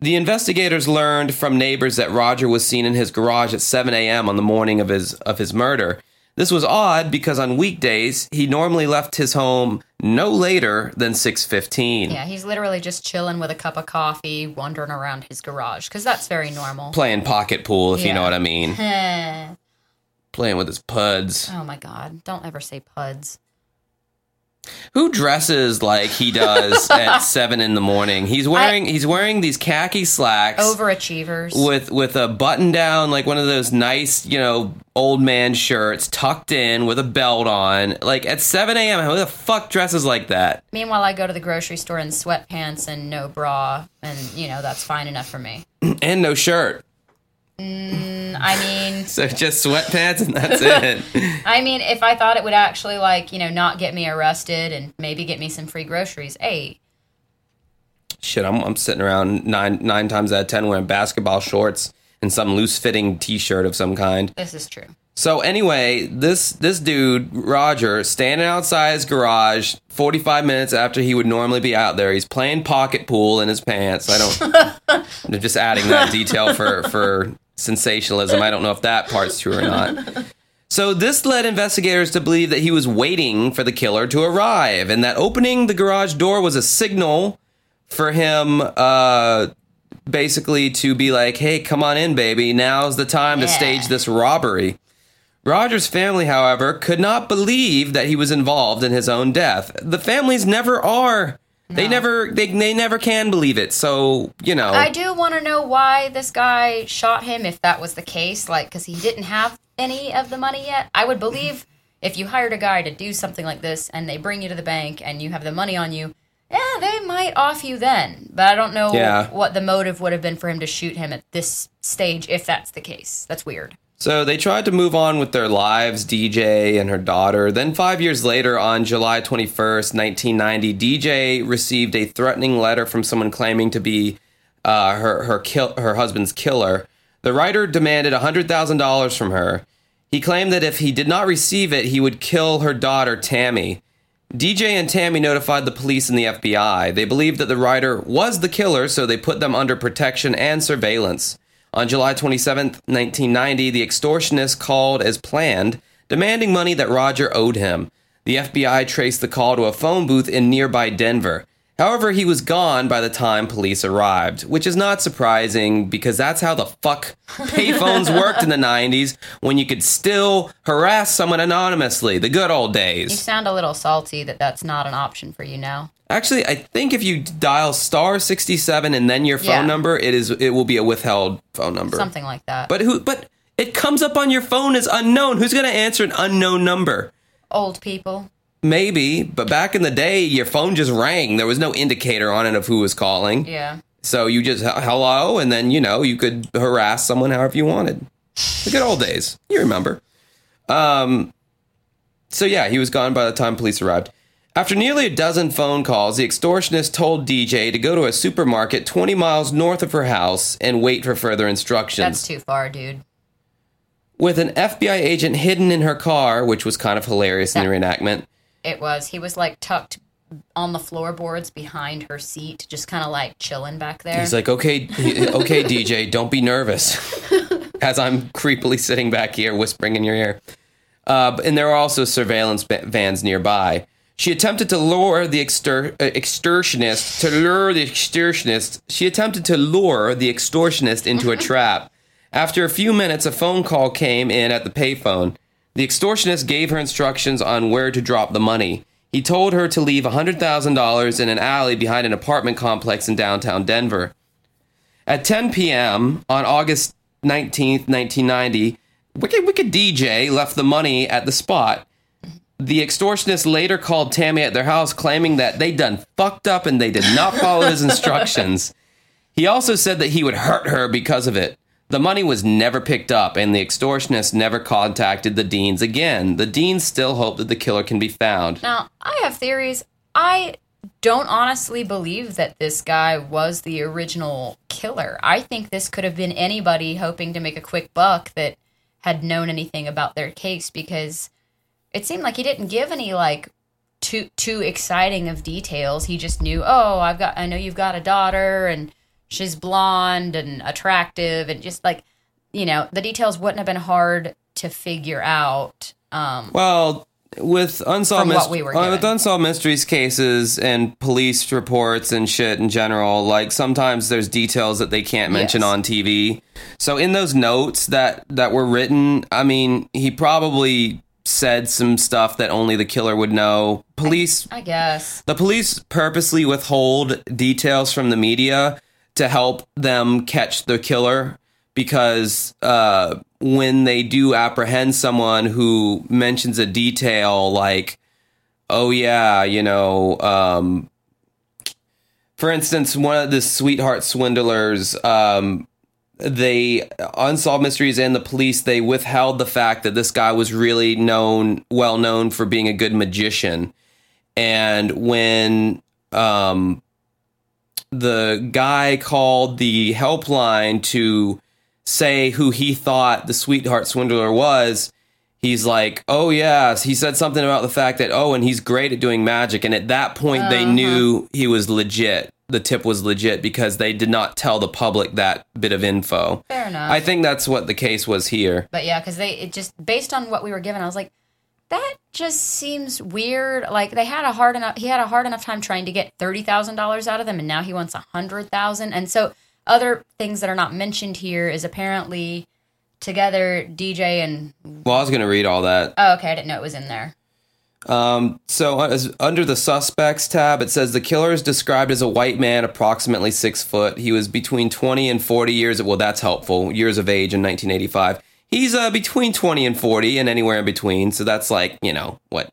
The investigators learned from neighbors that Roger was seen in his garage at 7 a.m. on the morning of his of his murder. This was odd because on weekdays he normally left his home no later than 6:15, Yeah, he's literally just chilling with a cup of coffee, wandering around his garage because that's very normal. playing pocket pool if you know what I mean, playing with his puds. oh my god! Don't ever say puds. Who dresses like he does at 7 in the morning? He's wearing he's wearing these khaki slacks. Overachievers. with with a button down like one of those nice you know old man shirts tucked in with a belt on like at 7 a.m who the fuck dresses like that Meanwhile, I go to the grocery store in sweatpants and no bra, and you know that's fine enough for me. and no shirt Mm, I mean, so just sweatpants and that's it. I mean, if I thought it would actually like you know not get me arrested and maybe get me some free groceries, hey, shit I'm, I'm sitting around nine nine times out of ten wearing basketball shorts and some loose fitting t-shirt of some kind. This is true. So anyway, this this dude Roger standing outside his garage, forty five minutes after he would normally be out there, he's playing pocket pool in his pants. I don't. I'm just adding that detail for for sensationalism. I don't know if that part's true or not. So this led investigators to believe that he was waiting for the killer to arrive, and that opening the garage door was a signal for him. Uh, basically to be like, hey, come on in, baby. Now's the time to stage this robbery. Roger's family, however, could not believe that he was involved in his own death. The families never are. They never they, they never can believe it. So, you know. I do want to know why this guy shot him if that was the case, like because he didn't have any of the money yet. I would believe if you hired a guy to do something like this and they bring you to the bank and you have the money on you, yeah, they might off you then. But I don't know Yeah. what the motive would have been for him to shoot him at this stage if that's the case. That's weird. So they tried to move on with their lives, DJ and her daughter. Then, five years later, on July 21st, 1990, DJ received a threatening letter from someone claiming to be uh, her, her, kill, her husband's killer. The writer demanded $100,000 from her. He claimed that if he did not receive it, he would kill her daughter, Tammy. DJ and Tammy notified the police and the FBI. They believed that the writer was the killer, so they put them under protection and surveillance. On July 27, 1990, the extortionist called as planned, demanding money that Roger owed him. The FBI traced the call to a phone booth in nearby Denver. However, he was gone by the time police arrived, which is not surprising because that's how the fuck payphones worked in the 90s when you could still harass someone anonymously, the good old days. You sound a little salty that that's not an option for you now. Actually, I think if you dial star 67 and then your phone Yeah. number, it is it will be a withheld phone number. Something like that. But who but it comes up on your phone as unknown. Who's going to answer an unknown number? Old people. Maybe, but back in the day, your phone just rang. There was no indicator on it of who was calling. Yeah. So you just hello, and then you know you could harass someone however you wanted. The good old days, you remember. Um, so yeah, he was gone by the time police arrived. After nearly a dozen phone calls, the extortionist told DJ to go to a supermarket 20 miles north of her house and wait for further instructions. That's too far, dude. With an FBI agent hidden in her car, which was kind of hilarious in the reenactment. It was. He was like tucked on the floorboards behind her seat, just kind of like chilling back there. He's like, okay, okay, DJ, don't be nervous. As I'm creepily sitting back here, whispering in your ear. Uh, and there are also surveillance vans nearby. She attempted to lure the extor- uh, extortionist to lure the extortionist. She attempted to lure the extortionist into a trap. After a few minutes, a phone call came in at the payphone. The extortionist gave her instructions on where to drop the money. He told her to leave $100,000 in an alley behind an apartment complex in downtown Denver. At 10 p.m. on August 19, 1990, Wicked Wicked DJ left the money at the spot. The extortionist later called Tammy at their house claiming that they done fucked up and they did not follow his instructions. He also said that he would hurt her because of it. The money was never picked up, and the extortionist never contacted the Deans again. The Deans still hope that the killer can be found. Now, I have theories. I don't honestly believe that this guy was the original killer. I think this could have been anybody hoping to make a quick buck that had known anything about their case because it seemed like he didn't give any like too too exciting of details. He just knew, "Oh, I've got I know you've got a daughter and she's blonde and attractive and just like, you know, the details wouldn't have been hard to figure out. Um Well, with unsolved myst- we uh, with unsolved mysteries cases and police reports and shit in general, like sometimes there's details that they can't mention Yes. on TV. So in those notes that that were written, I mean, he probably said some stuff that only the killer would know. Police I guess. the police purposely withhold details from the media to help them catch the killer because uh, when they do apprehend someone who mentions a detail like, oh, yeah, you know, um, for instance, one of the sweetheart swindlers, um, they unsolved mysteries and the police they withheld the fact that this guy was really known, well known for being a good magician. And when um, the guy called the helpline to say who he thought the sweetheart swindler was. He's like oh yes. He said something about the fact that oh and he's great at doing magic. And at that point they uh-huh. knew he was legit. The tip was legit because they did not tell the public that bit of info. Fair enough. i think that's what the case was here. But yeah, because they it just based on what we were given, I was like, that just seems weird. Like they had a hard enough he had a hard enough time trying to get thirty thousand dollars out of them, and now he wants a hundred thousand. And so other things that are not mentioned here is apparently together DJ and well i was going to read all that oh okay, I didn't know it was in there. Um, so uh, as, under the suspects tab, it says the killer is described as a white man, approximately six foot. He was between 20 and 40 years. Well, that's helpful. Years of age in 1985. He's uh, between 20 and 40 and anywhere in between. So that's like, you know, what,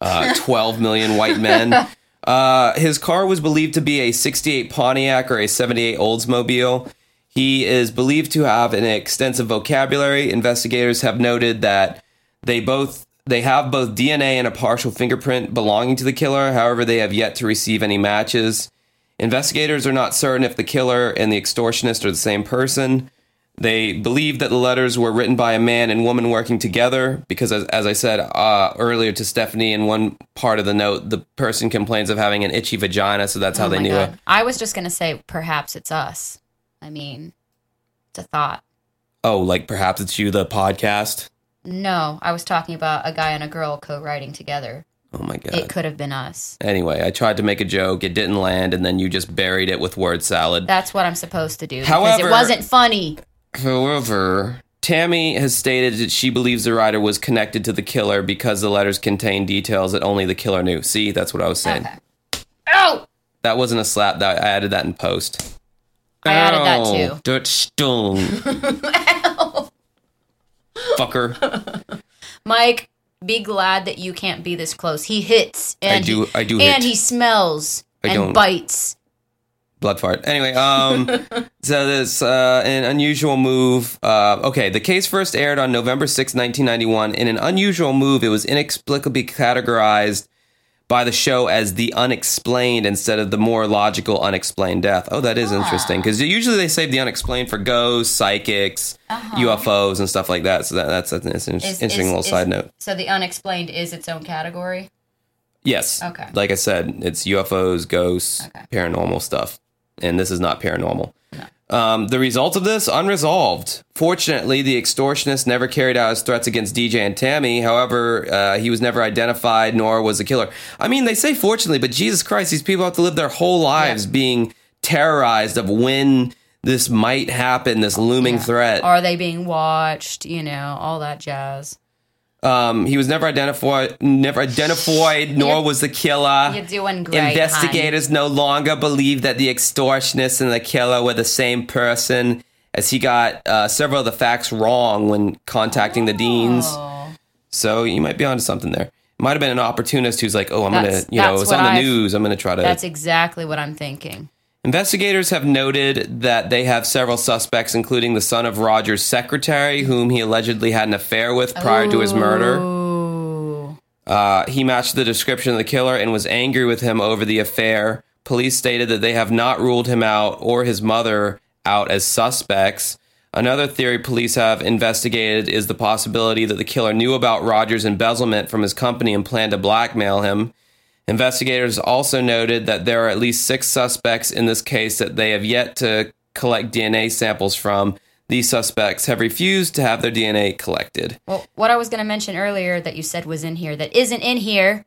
uh, 12 million white men. Uh, his car was believed to be a 68 Pontiac or a 78 Oldsmobile. He is believed to have an extensive vocabulary. Investigators have noted that they both they have both DNA and a partial fingerprint belonging to the killer. However, they have yet to receive any matches. Investigators are not certain if the killer and the extortionist are the same person. They believe that the letters were written by a man and woman working together because, as, as I said uh, earlier to Stephanie, in one part of the note, the person complains of having an itchy vagina, so that's how Oh they knew God. it. I was just gonna say perhaps it's us. I mean, it's a thought. Oh, like perhaps it's you, the podcast. No, I was talking about a guy and a girl co-writing together. Oh my god. It could have been us. Anyway, I tried to make a joke, it didn't land, and then you just buried it with word salad. That's what I'm supposed to do. because However- it wasn't funny. However, Tammy has stated that she believes the writer was connected to the killer because the letters contain details that only the killer knew. See, that's what I was saying. Okay. Oh, That wasn't a slap. That I added that in post. I added that Ow, too. Dirt stone. Fucker. Mike, be glad that you can't be this close. He hits and do- he, I do and hit. he smells I and don't. bites. Blood fart. Anyway, um, so this uh, an unusual move. Uh, okay, the case first aired on November 6, 1991. In an unusual move, it was inexplicably categorized by the show as the unexplained instead of the more logical unexplained death. Oh, that is interesting because usually they save the unexplained for ghosts, psychics, UFOs, and stuff like that. So that, that's, that's an interesting, Uh-huh. Is- interesting is- little is- side note. So the unexplained is its own category. Yes. Okay. Like I said, it's UFOs, ghosts, Okay. paranormal stuff. And this is not paranormal. Um, the result of this, unresolved. Fortunately, the extortionist never carried out his threats against DJ and Tammy. However, uh, he was never identified, nor was the killer. I mean, they say fortunately, but Jesus Christ, these people have to live their whole lives Yeah. being terrorized of when this might happen, this looming Yeah. threat. Are they being watched? You know, all that jazz. Um, he was never identified, never identified, nor You're- was the killer. You're doing great. Investigators no longer believe that the extortionist and the killer were the same person, as he got uh, several of the facts wrong when contacting the deans. Oh. So you might be onto something there. It Might have been an opportunist who's like, "Oh, I'm gonna, you know, it's on the I've- news. I'm gonna try to." That's exactly what I'm thinking. Investigators have noted that they have several suspects, including the son of Roger's secretary, whom he allegedly had an affair with prior to his murder. Uh, he matched the description of the killer and was angry with him over the affair. Police stated that they have not ruled him out or his mother out as suspects. Another theory police have investigated is the possibility that the killer knew about Rogers' embezzlement from his company and planned to blackmail him. Investigators also noted that there are at least six suspects in this case that they have yet to collect DNA samples from. These suspects have refused to have their DNA collected. Well, what I was going to mention earlier that you said was in here that isn't in here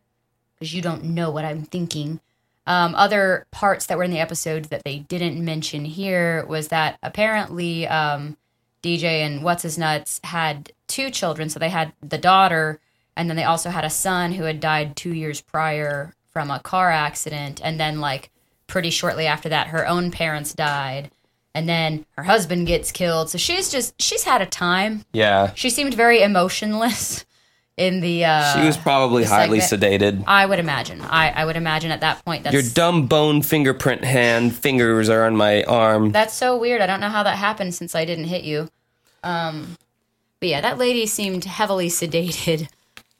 because you don't know what I'm thinking. Um, other parts that were in the episode that they didn't mention here was that apparently um, DJ and What's His Nuts had two children. So they had the daughter, and then they also had a son who had died two years prior from a car accident. And then, like, pretty shortly after that, her own parents died. And then her husband gets killed. So she's just, she's had a time Yeah. she seemed very emotionless in the uh She was probably highly sedated. I would imagine. I, I would imagine at that point that's Your dumb bone fingerprint hand fingers are on my arm. that's so weird. I don't know how that happened since I didn't hit you. Um but yeah, that lady seemed heavily sedated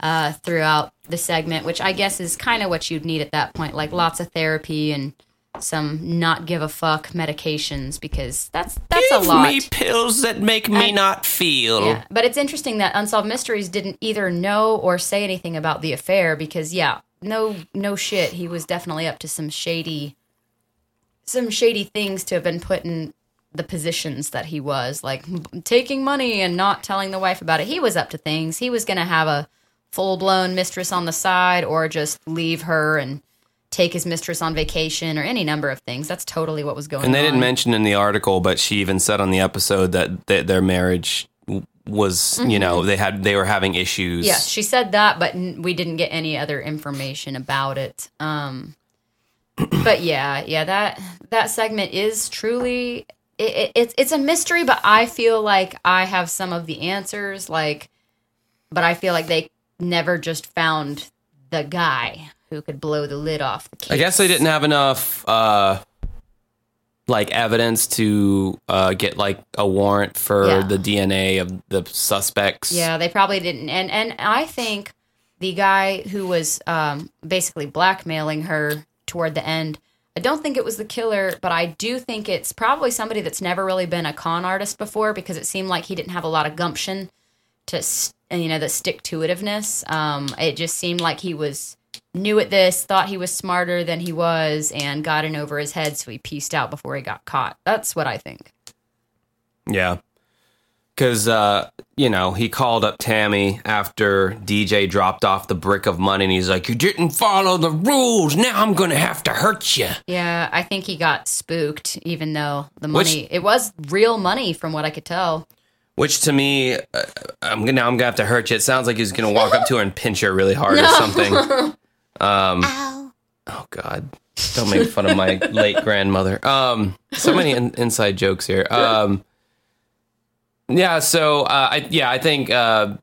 uh throughout the segment, which I guess is kind of what you'd need at that point, like lots of therapy and some not give a fuck medications because that's that's a lot. Me pills that make me not feel. Yeah, but it's interesting that Unsolved Mysteries didn't either know or say anything about the affair because yeah, no no shit, he was definitely up to some shady some shady things to have been put in the positions that he was, like taking money and not telling the wife about it. He was up to things. He was going to have a full-blown mistress on the side or just leave her and take his mistress on vacation or any number of things. That's totally what was going on. And they didn't mention in the article, but she even said on the episode that th- their marriage was, you know, they had they were having issues. Yes, she said that, but n- we didn't get any other information about it. Um, but yeah, yeah that that segment is truly it, it, it's it's a mystery, but I feel like I have some of the answers. Like, but I feel like they never just found the guy who could blow the lid off the case. I guess they didn't have enough uh, like evidence to uh, get like a warrant for Yeah. the DNA of the suspects. Yeah, they probably didn't. And and I think the guy who was um, basically blackmailing her toward the end, I don't think it was the killer, but I do think it's probably somebody that's never really been a con artist before because it seemed like he didn't have a lot of gumption to you know the stick to itiveness. Um, it just seemed like he was new at this, thought he was smarter than he was, and got in over his head, so he pieced out before he got caught. That's what I think. Yeah. Because, uh, you know, he called up Tammy after DJ dropped off the brick of money and he's like, You didn't follow the rules. Now I'm going to have to hurt you. Yeah, I think he got spooked, even though the Which- money it was real money from what I could tell. Which to me, uh, I'm gonna now I'm gonna have to hurt you. It sounds like he's gonna walk up to her and pinch her really hard or something. Ow. Oh God! Don't make fun of my late grandmother. Um, so many in- inside jokes here. Um, yeah. So uh, I yeah I think uh,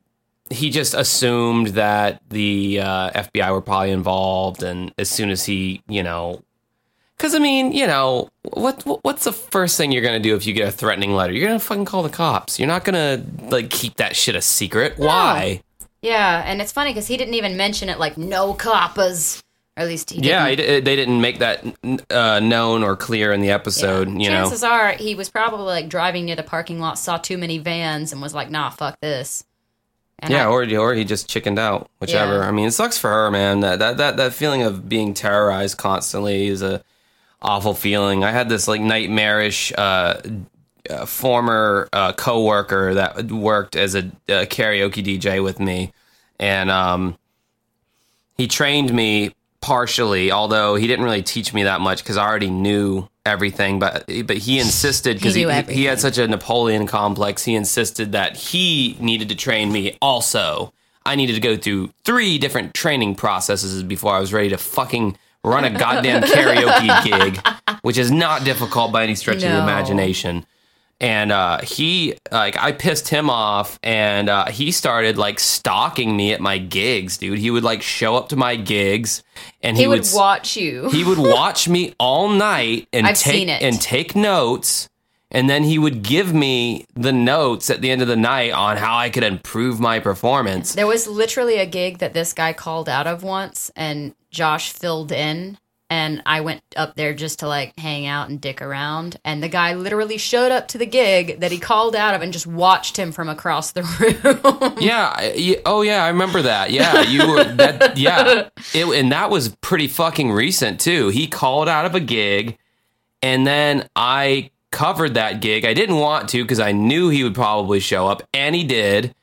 he just assumed that the uh, FBI were probably involved, and as soon as he you know. Because I mean, you know, what, what what's the first thing you're gonna do if you get a threatening letter? You're gonna fucking call the cops. You're not gonna like keep that shit a secret. Why? Yeah, and it's funny because he didn't even mention it like no coppas, or at least he Yeah, didn't. he they didn't make that uh, known or clear in the episode. You know, Chances are he was probably like driving near the parking lot, saw too many vans, and was like, "Nah, fuck this." And Yeah, I- or or he just chickened out, whichever. Yeah. I mean, it sucks for her, man. That that that that feeling of being terrorized constantly is a awful feeling. I had this like nightmarish uh, uh, former uh, coworker that worked as a, a karaoke DJ with me, and um, he trained me partially, although he didn't really teach me that much because I already knew everything. But but he insisted because He he, he, he had such a Napoleon complex. He insisted that he needed to train me also. I needed to go through three different training processes before I was ready to fucking run a goddamn karaoke gig, which is not difficult by any stretch of the imagination and uh, he like I pissed him off, and uh, he started like stalking me at my gigs, dude. He would like show up to my gigs, and he, he would s- watch you. he would watch me all night and I've take and take notes. And then he would give me the notes at the end of the night on how I could improve my performance. There was literally a gig that this guy called out of once, and Josh filled in. And I went up there just to like hang out and dick around. And the guy literally showed up to the gig that he called out of and just watched him from across the room. Yeah. Oh, yeah. I remember that. Yeah. You were that. Yeah. It, and that was pretty fucking recent too. He called out of a gig, and then I covered that gig. I didn't want to because I knew he would probably show up, and he did.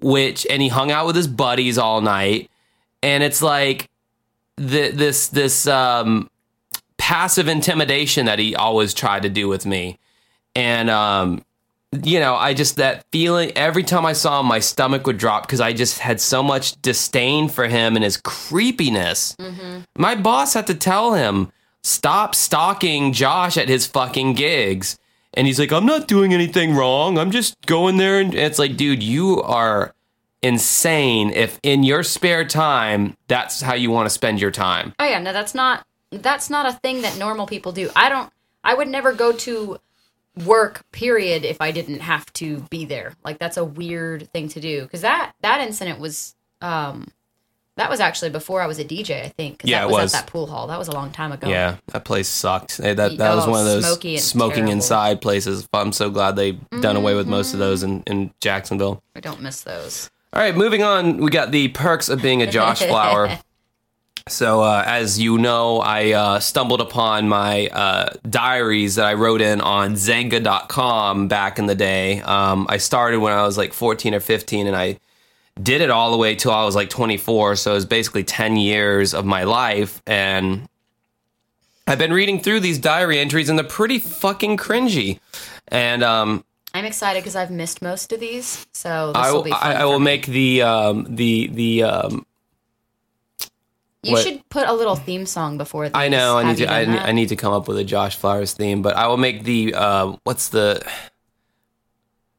Which and he hung out with his buddies all night, and it's like the, this this um, passive intimidation that he always tried to do with me, and um, you know, I just that feeling every time I saw him, my stomach would drop because I just had so much disdain for him and his creepiness. My boss had to tell him, stop stalking Josh at his fucking gigs. And he's like, I'm not doing anything wrong. I'm just going there. And it's like, dude, you are insane if in your spare time, that's how you want to spend your time. Oh yeah, no, that's not that's not a thing that normal people do. I don't. I would never go to work. Period. If I didn't have to be there, like that's a weird thing to do. Because that that incident was um that was actually before I was a DJ. I think. Yeah, that it was, was. at that pool hall. That was a long time ago. Yeah, that place sucked. That that was one of those smoky smoking terrible. inside places. I'm so glad they've done away with most of those in, in Jacksonville. I don't miss those. All right, moving on. We got the perks of being a Josh Flower. So, uh, as you know, I uh, stumbled upon my uh, diaries that I wrote in on Xanga.com back in the day. Um, I started when I was like 14 or 15, and I did it all the way till I was like 24. So it was basically 10 years of my life. And I've been reading through these diary entries, and they're pretty fucking cringy. And um, I'm excited because I've missed most of these. So this I, will be fun. I, I will me. make the um, the the um, You what- should put a little theme song before these. I know. I need to. I, need- I need to come up with a Josh Flowers theme, but I will make the uh, what's the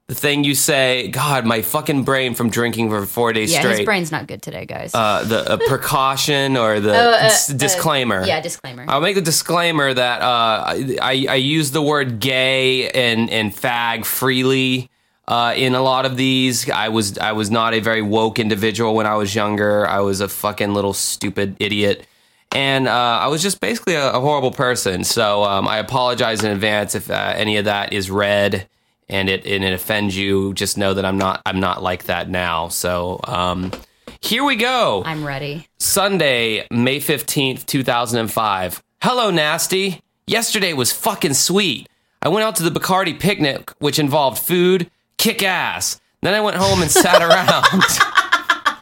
the thing you say, God, my fucking brain from drinking for four days Yeah, straight. his brain's not good today, guys. uh, the uh, precaution or the Oh, uh, dis- uh, disclaimer. yeah, disclaimer. I'll make the disclaimer that uh, I, I use the word gay and, and fag freely uh, in a lot of these. I was I was not a very woke individual when I was younger. I was a fucking little stupid idiot. And uh, I was just basically a, a horrible person. So um, I apologize in advance if uh, any of that is read and it and it offends you. Just know that I'm not I'm not like that now. So um, here we go. I'm ready. Sunday, May 15th, 2005. Hello, Nasty. Yesterday was fucking sweet. I went out to the Bacardi picnic, which involved food, kick ass. Then I went home and sat around.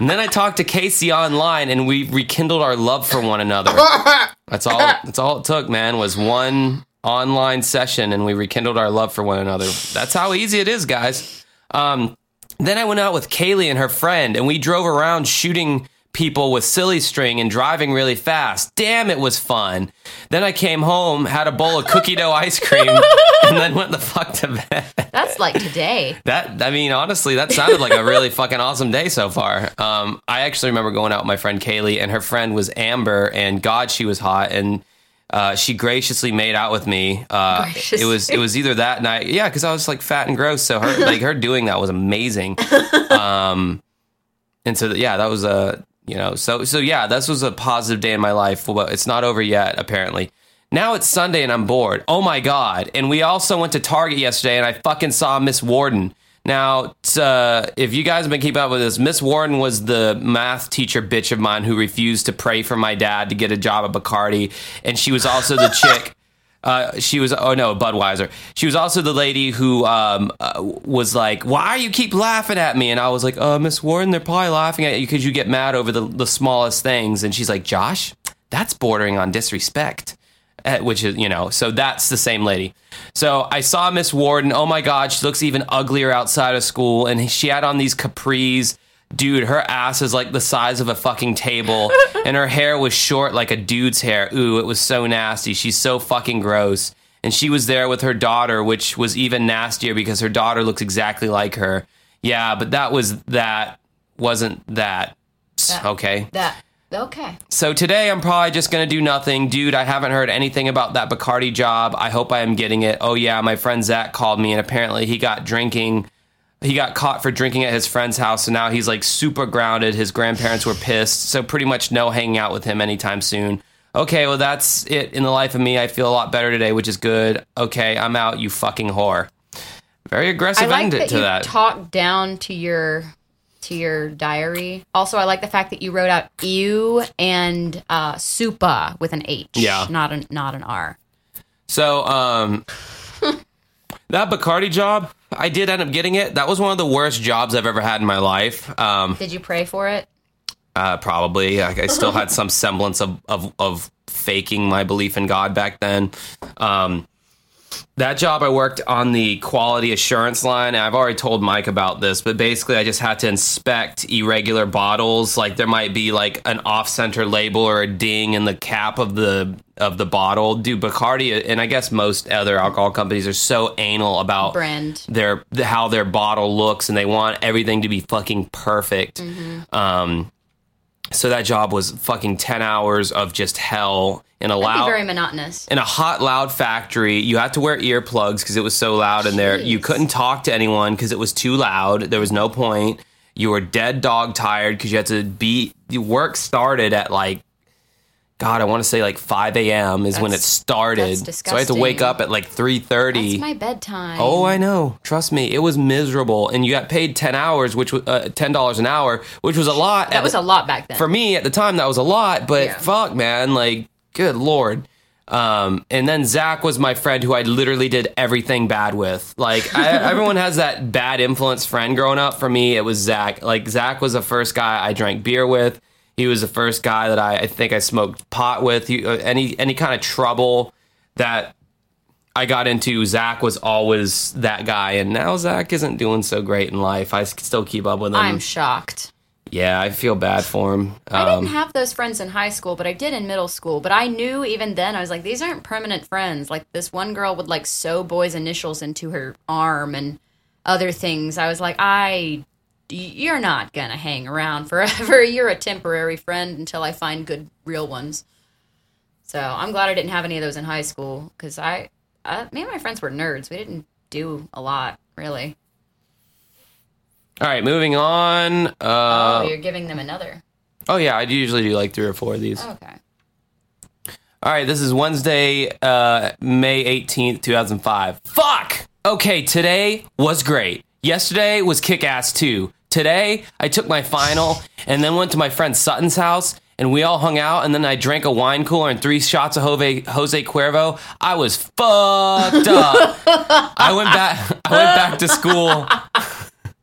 and then I talked to Casey online and we rekindled our love for one another. That's all that's all it took, man, was one online session and we rekindled our love for one another. That's how easy it is, guys. Um, then I went out with Kaylee and her friend, and we drove around shooting people with silly string and driving really fast. Damn, it was fun. Then I came home, had a bowl of cookie dough ice cream, and then went the fuck to bed. That's like today. That I mean, honestly, that sounded like a really fucking awesome day so far. Um, I actually remember going out with my friend Kaylee, and her friend was Amber, and God, she was hot, and uh, she graciously made out with me. Uh, it was it was either that night, yeah, because I was like fat and gross, so her like her doing that was amazing. Um, and so yeah, that was a you know so so yeah, this was a positive day in my life. But it's not over yet, apparently. Now it's Sunday and I'm bored. Oh my god! And we also went to Target yesterday, and I fucking saw Miss Warden. Now, uh, if you guys have been keeping up with this, Miss Warden was the math teacher bitch of mine who refused to pray for my dad to get a job at Bacardi, and she was also the chick. Uh, she was oh no Budweiser. She was also the lady who um, uh, was like, "Why you keep laughing at me?" And I was like, "Uh, Miss Warden, they're probably laughing at you because you get mad over the the smallest things." And she's like, "Josh, that's bordering on disrespect." Uh, which is you know so that's the same lady. So i saw miss warden oh my god she looks even uglier outside of school. And she had on these capris. Dude her ass is like the size of a fucking table. And her hair was short like a dude's hair. Ooh it was so nasty. She's so fucking gross. And she was there with her daughter which was even nastier because her daughter looks exactly like her. Yeah but that was that wasn't that okay. That okay. so today I'm probably just gonna do nothing, dude. I haven't heard anything about that Bacardi job. I hope I am getting it. Oh yeah, my friend Zach called me, and apparently he got drinking. He got caught for drinking at his friend's house, and now he's like super grounded. His grandparents were pissed, so pretty much no hanging out with him anytime soon. Okay, well that's it in the life of me. I feel a lot better today, which is good. Okay, I'm out, you fucking whore. Very I aggressive like end that to you that. talked down to your to your diary. Also, I like the fact that you wrote out "ew" and uh, "supa" with an H, Yeah. not an not an R. So, um, that Bacardi job, I did end up getting it. That was one of the worst jobs I've ever had in my life. Um, Did you pray for it? uh, probably. I, I still had some semblance of, of, of faking my belief in God back then. Um, that job, I worked on the quality assurance line. And I've already told Mike about this, but basically, I just had to inspect irregular bottles. Like there might be like an off-center label or a ding in the cap of the of the bottle. Dude, Bacardi and I guess most other alcohol companies are so anal about Brand. their how their bottle looks, and they want everything to be fucking perfect. Um, so that job was fucking ten hours of just hell in a loud very monotonous. in a hot loud factory. You had to wear earplugs because it was so loud in there. You couldn't talk to anyone because it was too loud. There was no point. You were dead dog tired because you had to be the work started at like god i want to say like 5 a.m is when it started that's so i had to wake up at like 3.30 That's my bedtime. Oh, I know. Trust me, it was miserable, and you got paid ten hours, which was uh, ten dollars an hour, which was a lot. that was the- a lot back then. for me at the time that was a lot but Yeah. fuck man like good lord um, and then Zach was my friend who I literally did everything bad with. Like I, everyone has that bad influence friend growing up. For me, it was Zach. Like Zach was the first guy I drank beer with. He was the first guy that I, I think I smoked pot with. He, uh, any any kind of trouble that I got into, Zach was always that guy. And now Zach isn't doing so great in life. I still keep up with him. I'm shocked. Yeah, I feel bad for him. I Um, didn't have those friends in high school, but I did in middle school. But I knew even then, I was like, these aren't permanent friends. Like this one girl would like sew boys' initials into her arm and other things. I was like, I, you're not gonna hang around forever. You're a temporary friend until I find good real ones. So I'm glad I didn't have any of those in high school because I, I, me and my friends were nerds. We didn't do a lot really. all right, moving on. Uh, oh, you're giving them another. oh yeah, I usually do like three or four of these. Okay. All right, this is Wednesday, uh, May 18th, 2005. Fuck! Okay, today was great. Yesterday was kick ass too. Today, I took my final and then went to my friend Sutton's house and we all hung out and then I drank a wine cooler and three shots of Jose, Cuervo. I was fucked up. I went back I went back to school.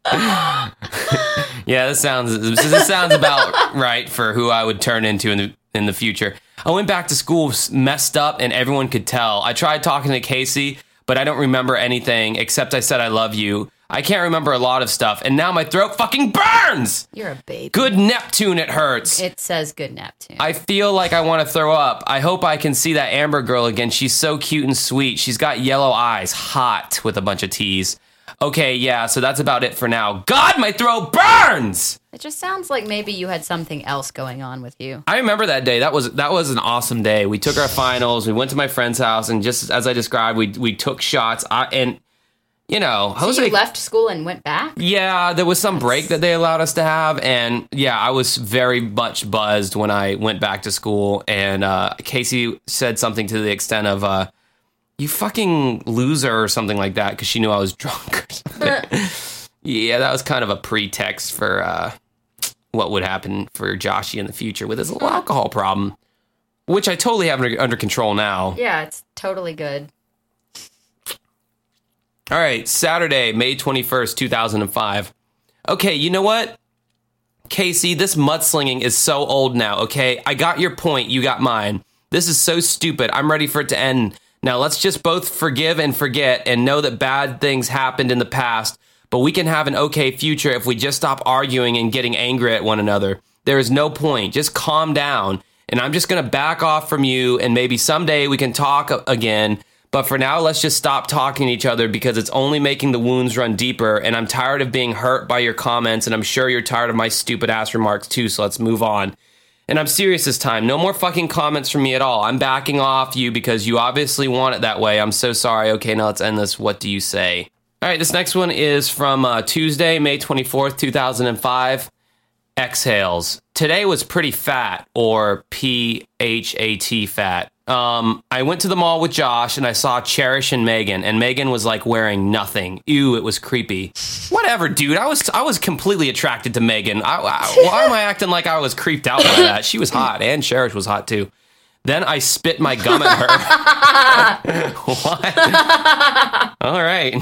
yeah, this sounds this sounds about right for who I would turn into in the in the future. I went back to school messed up and everyone could tell. I tried talking to Casey, but I don't remember anything except I said I love you. I can't remember a lot of stuff and now my throat fucking burns. You're a baby. Good Neptune it hurts. It says good Neptune. I feel like I want to throw up. I hope I can see that Amber girl again. She's so cute and sweet. She's got yellow eyes, hot with a bunch of T's. Okay, yeah, so that's about it for now. God, my throat burns. It just sounds like maybe you had something else going on with you. I remember that day. That was that was an awesome day. We took our finals. We went to my friend's house, and just as I described, we we took shots. I and you know, So Jose. you left school and went back? Yeah, there was some break that they allowed us to have, and yeah, I was very much buzzed when I went back to school. And uh, Casey said something to the extent of, uh, "You fucking loser" or something like that, because she knew I was drunk. Or something. yeah, that was kind of a pretext for uh, what would happen for Joshy in the future with his little alcohol problem, which I totally have under control now. Yeah, it's totally good. All right, Saturday, May 21st, 2005. Okay, you know what? Casey, this mudslinging is so old now, okay? I got your point, you got mine. This is so stupid. I'm ready for it to end. Now, let's just both forgive and forget and know that bad things happened in the past, but we can have an okay future if we just stop arguing and getting angry at one another. There is no point. Just calm down. And I'm just going to back off from you, and maybe someday we can talk again. But for now, let's just stop talking to each other because it's only making the wounds run deeper. And I'm tired of being hurt by your comments, and I'm sure you're tired of my stupid ass remarks too. So let's move on. And I'm serious this time. No more fucking comments from me at all. I'm backing off you because you obviously want it that way. I'm so sorry. Okay, now let's end this. What do you say? All right, this next one is from uh, Tuesday, May 24th, 2005. Exhales. Today was pretty fat, or P H A T fat. Um, I went to the mall with Josh and I saw Cherish and Megan, and Megan was like wearing nothing. Ew, it was creepy. Whatever, dude. I was I was completely attracted to Megan. I, I, why am I acting like I was creeped out by that? She was hot, and Cherish was hot too. Then I spit my gum at her. what? All right.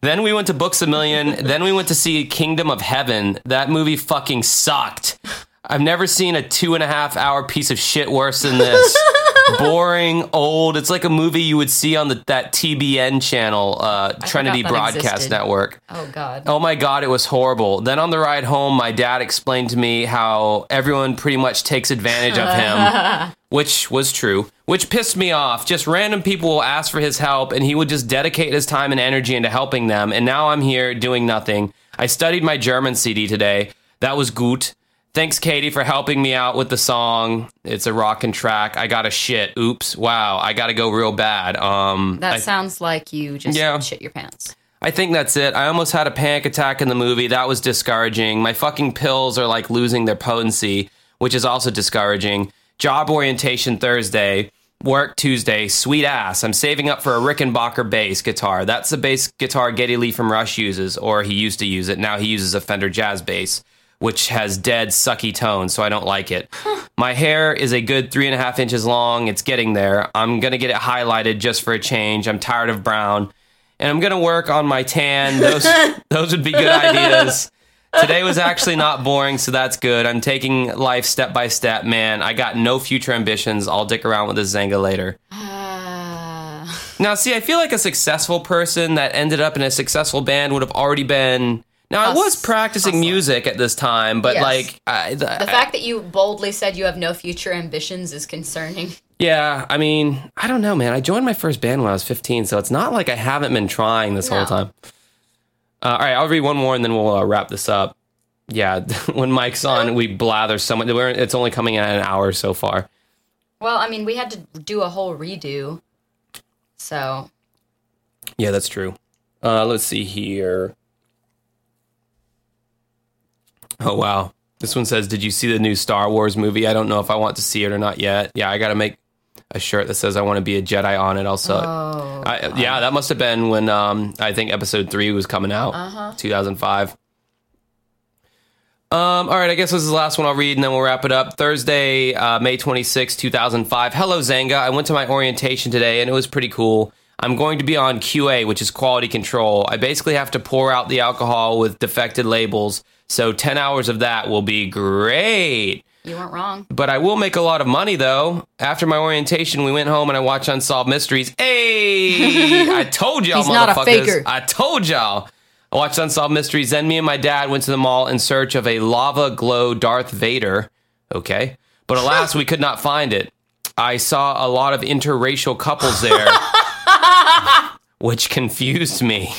Then we went to Books a Million. Then we went to see Kingdom of Heaven. That movie fucking sucked. I've never seen a two and a half hour piece of shit worse than this. Boring, old. It's like a movie you would see on the, that TBN channel, uh, Trinity Broadcast existed. Network. Oh God. Oh my god, it was horrible. Then on the ride home, my dad explained to me how everyone pretty much takes advantage of him, which was true, which pissed me off. Just random people will ask for his help and he would just dedicate his time and energy into helping them, and now I'm here doing nothing. I studied my German CD today. That was gut. Thanks, Katie, for helping me out with the song. It's a rockin' track. I got a shit. Oops. Wow. I got to go real bad. Um, That I- sounds like you just Yeah. shit your pants. I think that's it. I almost had a panic attack in the movie. That was discouraging. My fucking pills are like losing their potency, which is also discouraging. Job orientation Thursday, work Tuesday, sweet ass. I'm saving up for a Rickenbacker bass guitar. That's the bass guitar Geddy Lee from Rush uses, or he used to use it. Now he uses a Fender Jazz bass, which has dead, sucky tones, so I don't like it. My hair is a good three and a half inches long. It's getting there. I'm gonna get it highlighted just for a change. I'm tired of brown and I'm gonna work on my tan. Those those would be good ideas. Today was actually not boring, so that's good. I'm taking life step by step, man. I got no future ambitions. I'll dick around with the Xanga later. Uh, Now, see, I feel like a successful person that ended up in a successful band would have already been Now I was practicing hustling. music at this time, but Yes. like I, the, The fact that you boldly said you have no future ambitions is concerning. yeah, I mean, I don't know, man. I joined my first band when I was 15, so it's not like I haven't been trying this whole time. Uh, all right, I'll read one more and then we'll uh, wrap this up. Yeah, when Mike's on, we blather so much. We're, it's only coming in an hour so far. Well, I mean, we had to do a whole redo. So, Yeah, that's true. Uh, let's see here. Oh wow, this one says, "Did you see the new Star Wars movie? I don't know if I want to see it or not yet. Yeah, I got to make a shirt that says I want to be a Jedi on it. Also, oh, I, yeah, that must have been when um, I think Episode Three was coming out, Uh-huh. 2005. Um, all right, I guess this is the last one I'll read and then we'll wrap it up. Thursday, uh, May 26, 2005. Hello, Xanga. I went to my orientation today and it was pretty cool. I'm going to be on QA, which is quality control. I basically have to pour out the alcohol with defected labels, so 10 hours of that will be great. you weren't wrong. But I will make a lot of money though. After my orientation, we went home and I watched Unsolved Mysteries. Hey, I told y'all, He's not a motherfuckers. faker. I told y'all. I watched Unsolved Mysteries. Then me and my dad went to the mall in search of a lava glow Darth Vader. Okay, but alas, we could not find it. I saw a lot of interracial couples there, which confused me.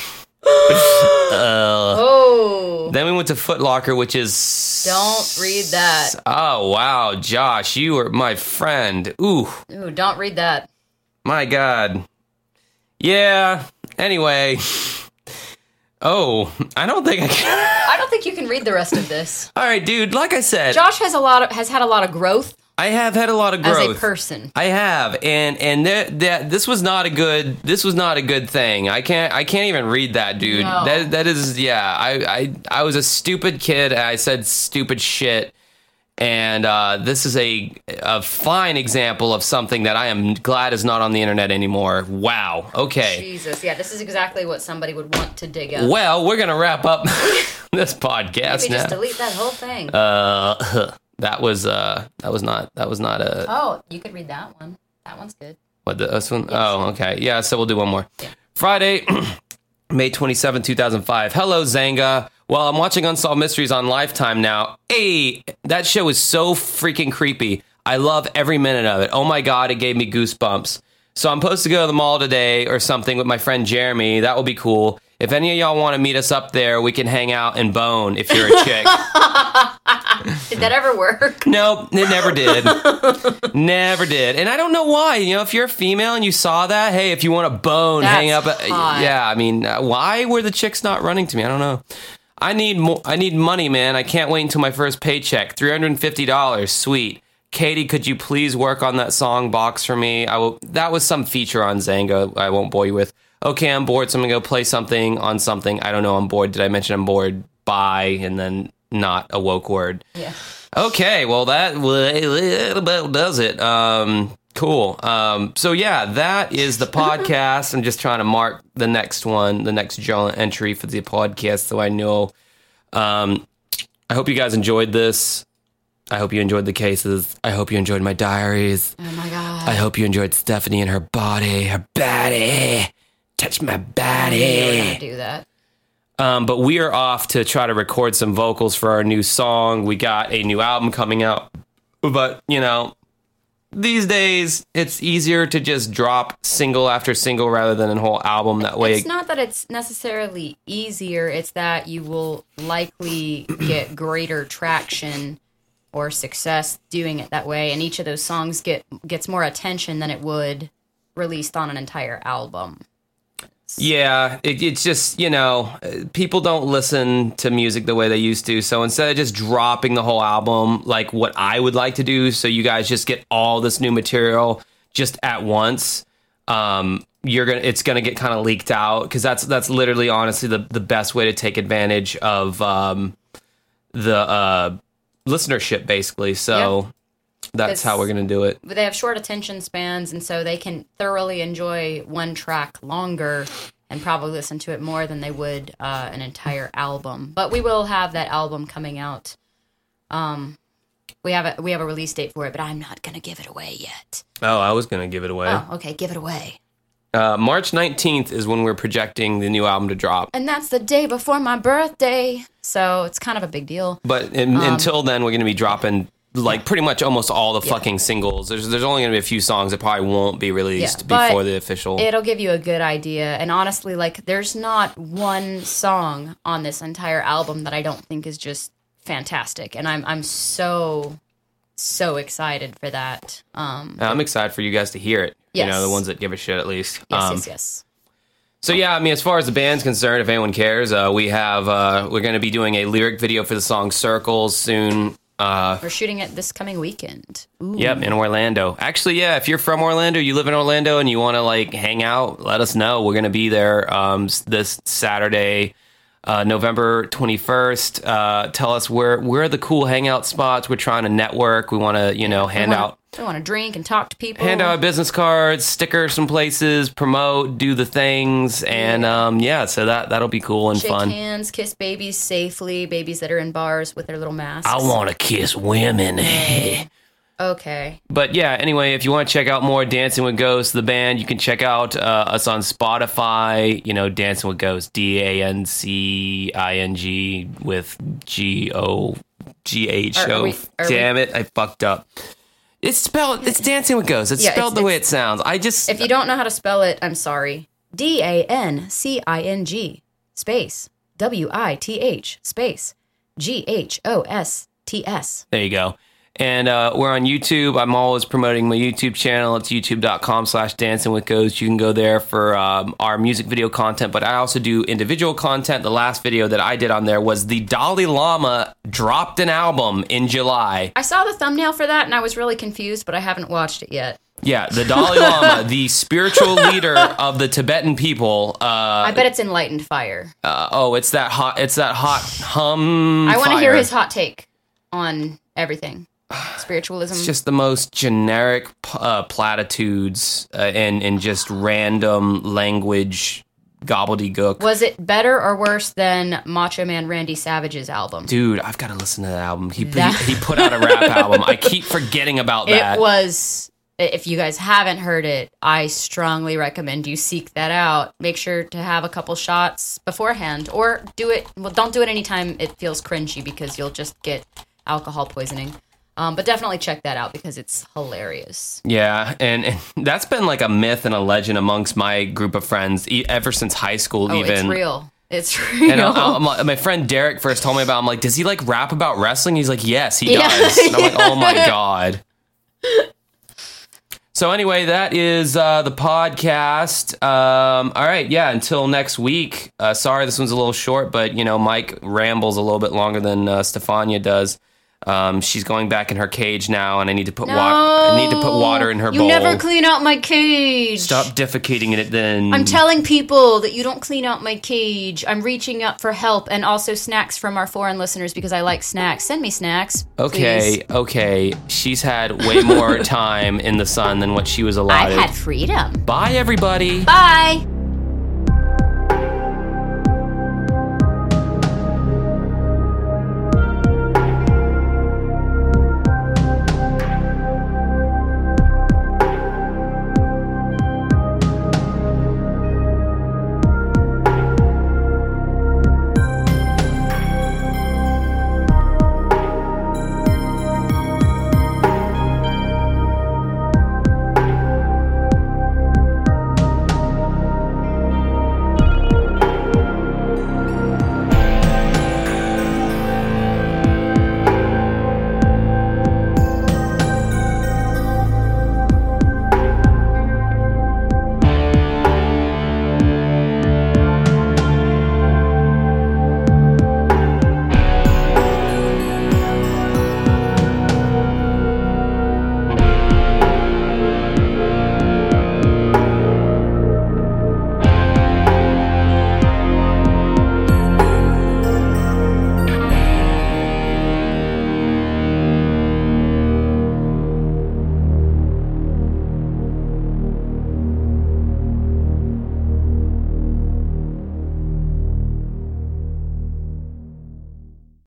Uh, oh, Then we went to Foot Locker, which is don't read that. Oh wow, Josh, you are my friend. Ooh. Ooh, don't read that. My God. Yeah. Anyway. Oh, I don't think I can. I don't think you can read the rest of this. All right, dude. Like I said, Josh has a lot of has had a lot of growth I have had a lot of growth as a person. I have, and and that that this was not a good. This was not a good thing. I can't. I can't even read that, dude. No. That that is. Yeah. I I I was a stupid kid. And I said stupid shit. And uh, this is a a fine example of something that I am glad is not on the internet anymore. Wow. Okay. Jesus, yeah, this is exactly what somebody would want to dig up. Well, we're gonna wrap up this podcast Maybe just delete that whole thing. Uh, that was uh, that was not that was not a oh, you could read that one. That one's good. what the this one? Oh, okay, yeah. So we'll do one more. Friday, May 27 2005 Hello, Xanga. Well, I'm watching Unsolved Mysteries on Lifetime now. Hey, that show is so freaking creepy. I love every minute of it. Oh my god, it gave me goosebumps. So I'm supposed to go to the mall today or something with my friend Jeremy. That will be cool. If any of y'all want to meet us up there, we can hang out and bone if you're a chick. Did that ever work? Nope, it never did. never did. And I don't know why. You know, if you're a female and you saw that, hey, if you want a bone, That's hang up. hot. Yeah, I mean, uh, why were the chicks not running to me? I don't know. I need more. I need money, man. I can't wait until my first paycheck. Three hundred and fifty dollars. Sweet. Katie, could you please work on that song box for me? I will. That was some feature on Xanga. I won't bore you with. Okay, I'm bored, so I'm gonna go play something on something. I don't know. I'm bored. Did I mention I'm bored? Bye, and then not a woke word. Yeah. Okay, well that about does it. Um, cool. Um, so yeah, that is the podcast. I'm just trying to mark the next one, the next journal entry for the podcast, so I know. Um, I hope you guys enjoyed this. I hope you enjoyed the cases. I hope you enjoyed my diaries. Oh my god. I hope you enjoyed Stephanie and her body, her body. Touch my You were body. gonna do that. Um, but we are off to try to record some vocals for our new song. We got a new album coming out. But, you know, these days it's easier to just drop single after single rather than a whole album. That way, It's not that it's necessarily easier, it's that you will likely get greater traction or success doing it that way and each of those songs get gets more attention than it would released on an entire album. Yeah, it, it's just, you know, people don't listen to music the way they used to. So instead of just dropping the whole album, like what I would like to do, so you guys just get all this new material just at once, um, you're gonna it's gonna get kind of leaked out because that's that's literally honestly the the best way to take advantage of um, the uh, listenership basically. So that's how we're gonna do it. But they have short attention spans and so they can thoroughly enjoy one track longer and probably listen to it more than they would uh, an entire album. But we will have that album coming out. Um we have a we have a release date for it, but I'm not gonna give it away yet. Oh, I was gonna give it away. Oh, okay, give it away. Uh, March 19th is when we're projecting the new album to drop. And that's the day before my birthday. So it's kind of a big deal. But in, until then, we're going to be dropping like pretty much almost all the Yeah. fucking singles. There's there's only going to be a few songs that probably won't be released Yeah, before the official. It'll give you a good idea. And honestly, like, there's not one song on this entire album that I don't think is just fantastic. And I'm I'm so so excited for that. Um, I'm excited for you guys to hear it. You know, the ones that give a shit at least. yes, Um, yes, yes. So yeah, I mean, as far as the band's concerned, if anyone cares, uh, we have uh, we're going to be doing a lyric video for the song "Circles" soon. Uh, We're shooting it this coming weekend. Ooh. Yep, in Orlando. Actually, yeah, if you're from Orlando, you live in Orlando, and you want to like hang out, let us know. We're gonna be there um, this Saturday, uh, November 21st. Uh, tell us where where are the cool hangout spots. We're trying to network. We want to you know hand out We want to drink and talk to people. hand out business cards, stickers some places, promote, do the things, and um, yeah, so that that'll be cool and Shake fun. hands, kiss babies safely, babies that are in bars with their little masks. I want to kiss women. Okay. But yeah, anyway, if you want to check out more Dancing with Ghosts, the band, you can check out uh, us on Spotify. You know, Dancing with Ghosts, D A N C I N G with G O G H Are- are we- Damn it, I fucked up. It's spelled. It's Dancing with Ghosts. It's Yeah, spelled it's- the way it sounds. I just. If you don't know how to spell it, I'm sorry. D A N C I N G space W I T H space G H O S T S. There you go. And uh, we're on YouTube. I'm always promoting my YouTube channel. It's youtube.com slash dancing with ghosts. You can go there for um, our music video content, but I also do individual content. The last video that I did on there was the Dalai Lama dropped an album in July. I saw the thumbnail for that and I was really confused, but I haven't watched it yet. Yeah, the Dalai Lama, the spiritual leader of the Tibetan people. Uh, I bet it's enlightened fire. uh, oh, it's that hot. It's that hot hum. I want to hear his hot take on everything. Spiritualism. It's just the most generic uh, platitudes uh, and and just random language gobbledygook. was it better or worse than Macho Man Randy Savage's album? Dude, I've got to listen to that album. He, That- he he put out a rap album. I keep forgetting about that. It was. If you guys haven't heard it, I strongly recommend you seek that out. Make sure to have a couple shots beforehand, or do it. Well, don't do it anytime it feels cringy because you'll just get alcohol poisoning. Um, but definitely check that out because it's hilarious. yeah, and, and that's been like a myth and a legend amongst my group of friends e- ever since high school. Oh, even it's real. It's real. And I, like- my friend Derek first told me about. it. I'm like, does he like rap about wrestling? He's like, yes, he Yeah. does. And I'm like, oh my god. So anyway, that is uh, the podcast. Um, all right, yeah. Until next week. Uh, sorry, this one's a little short, but you know, Mike rambles a little bit longer than uh, Stefania does. Um, she's going back in her cage now, and I need to put water. I need to put water in her you bowl. You never clean out my cage. Stop defecating in it. Then I'm telling people that you don't clean out my cage. I'm reaching up for help and also snacks from our foreign listeners because I like snacks. Send me snacks. Okay, please. okay. She's had way more time in the sun than what she was allowed. I've had freedom. Bye, everybody. Bye.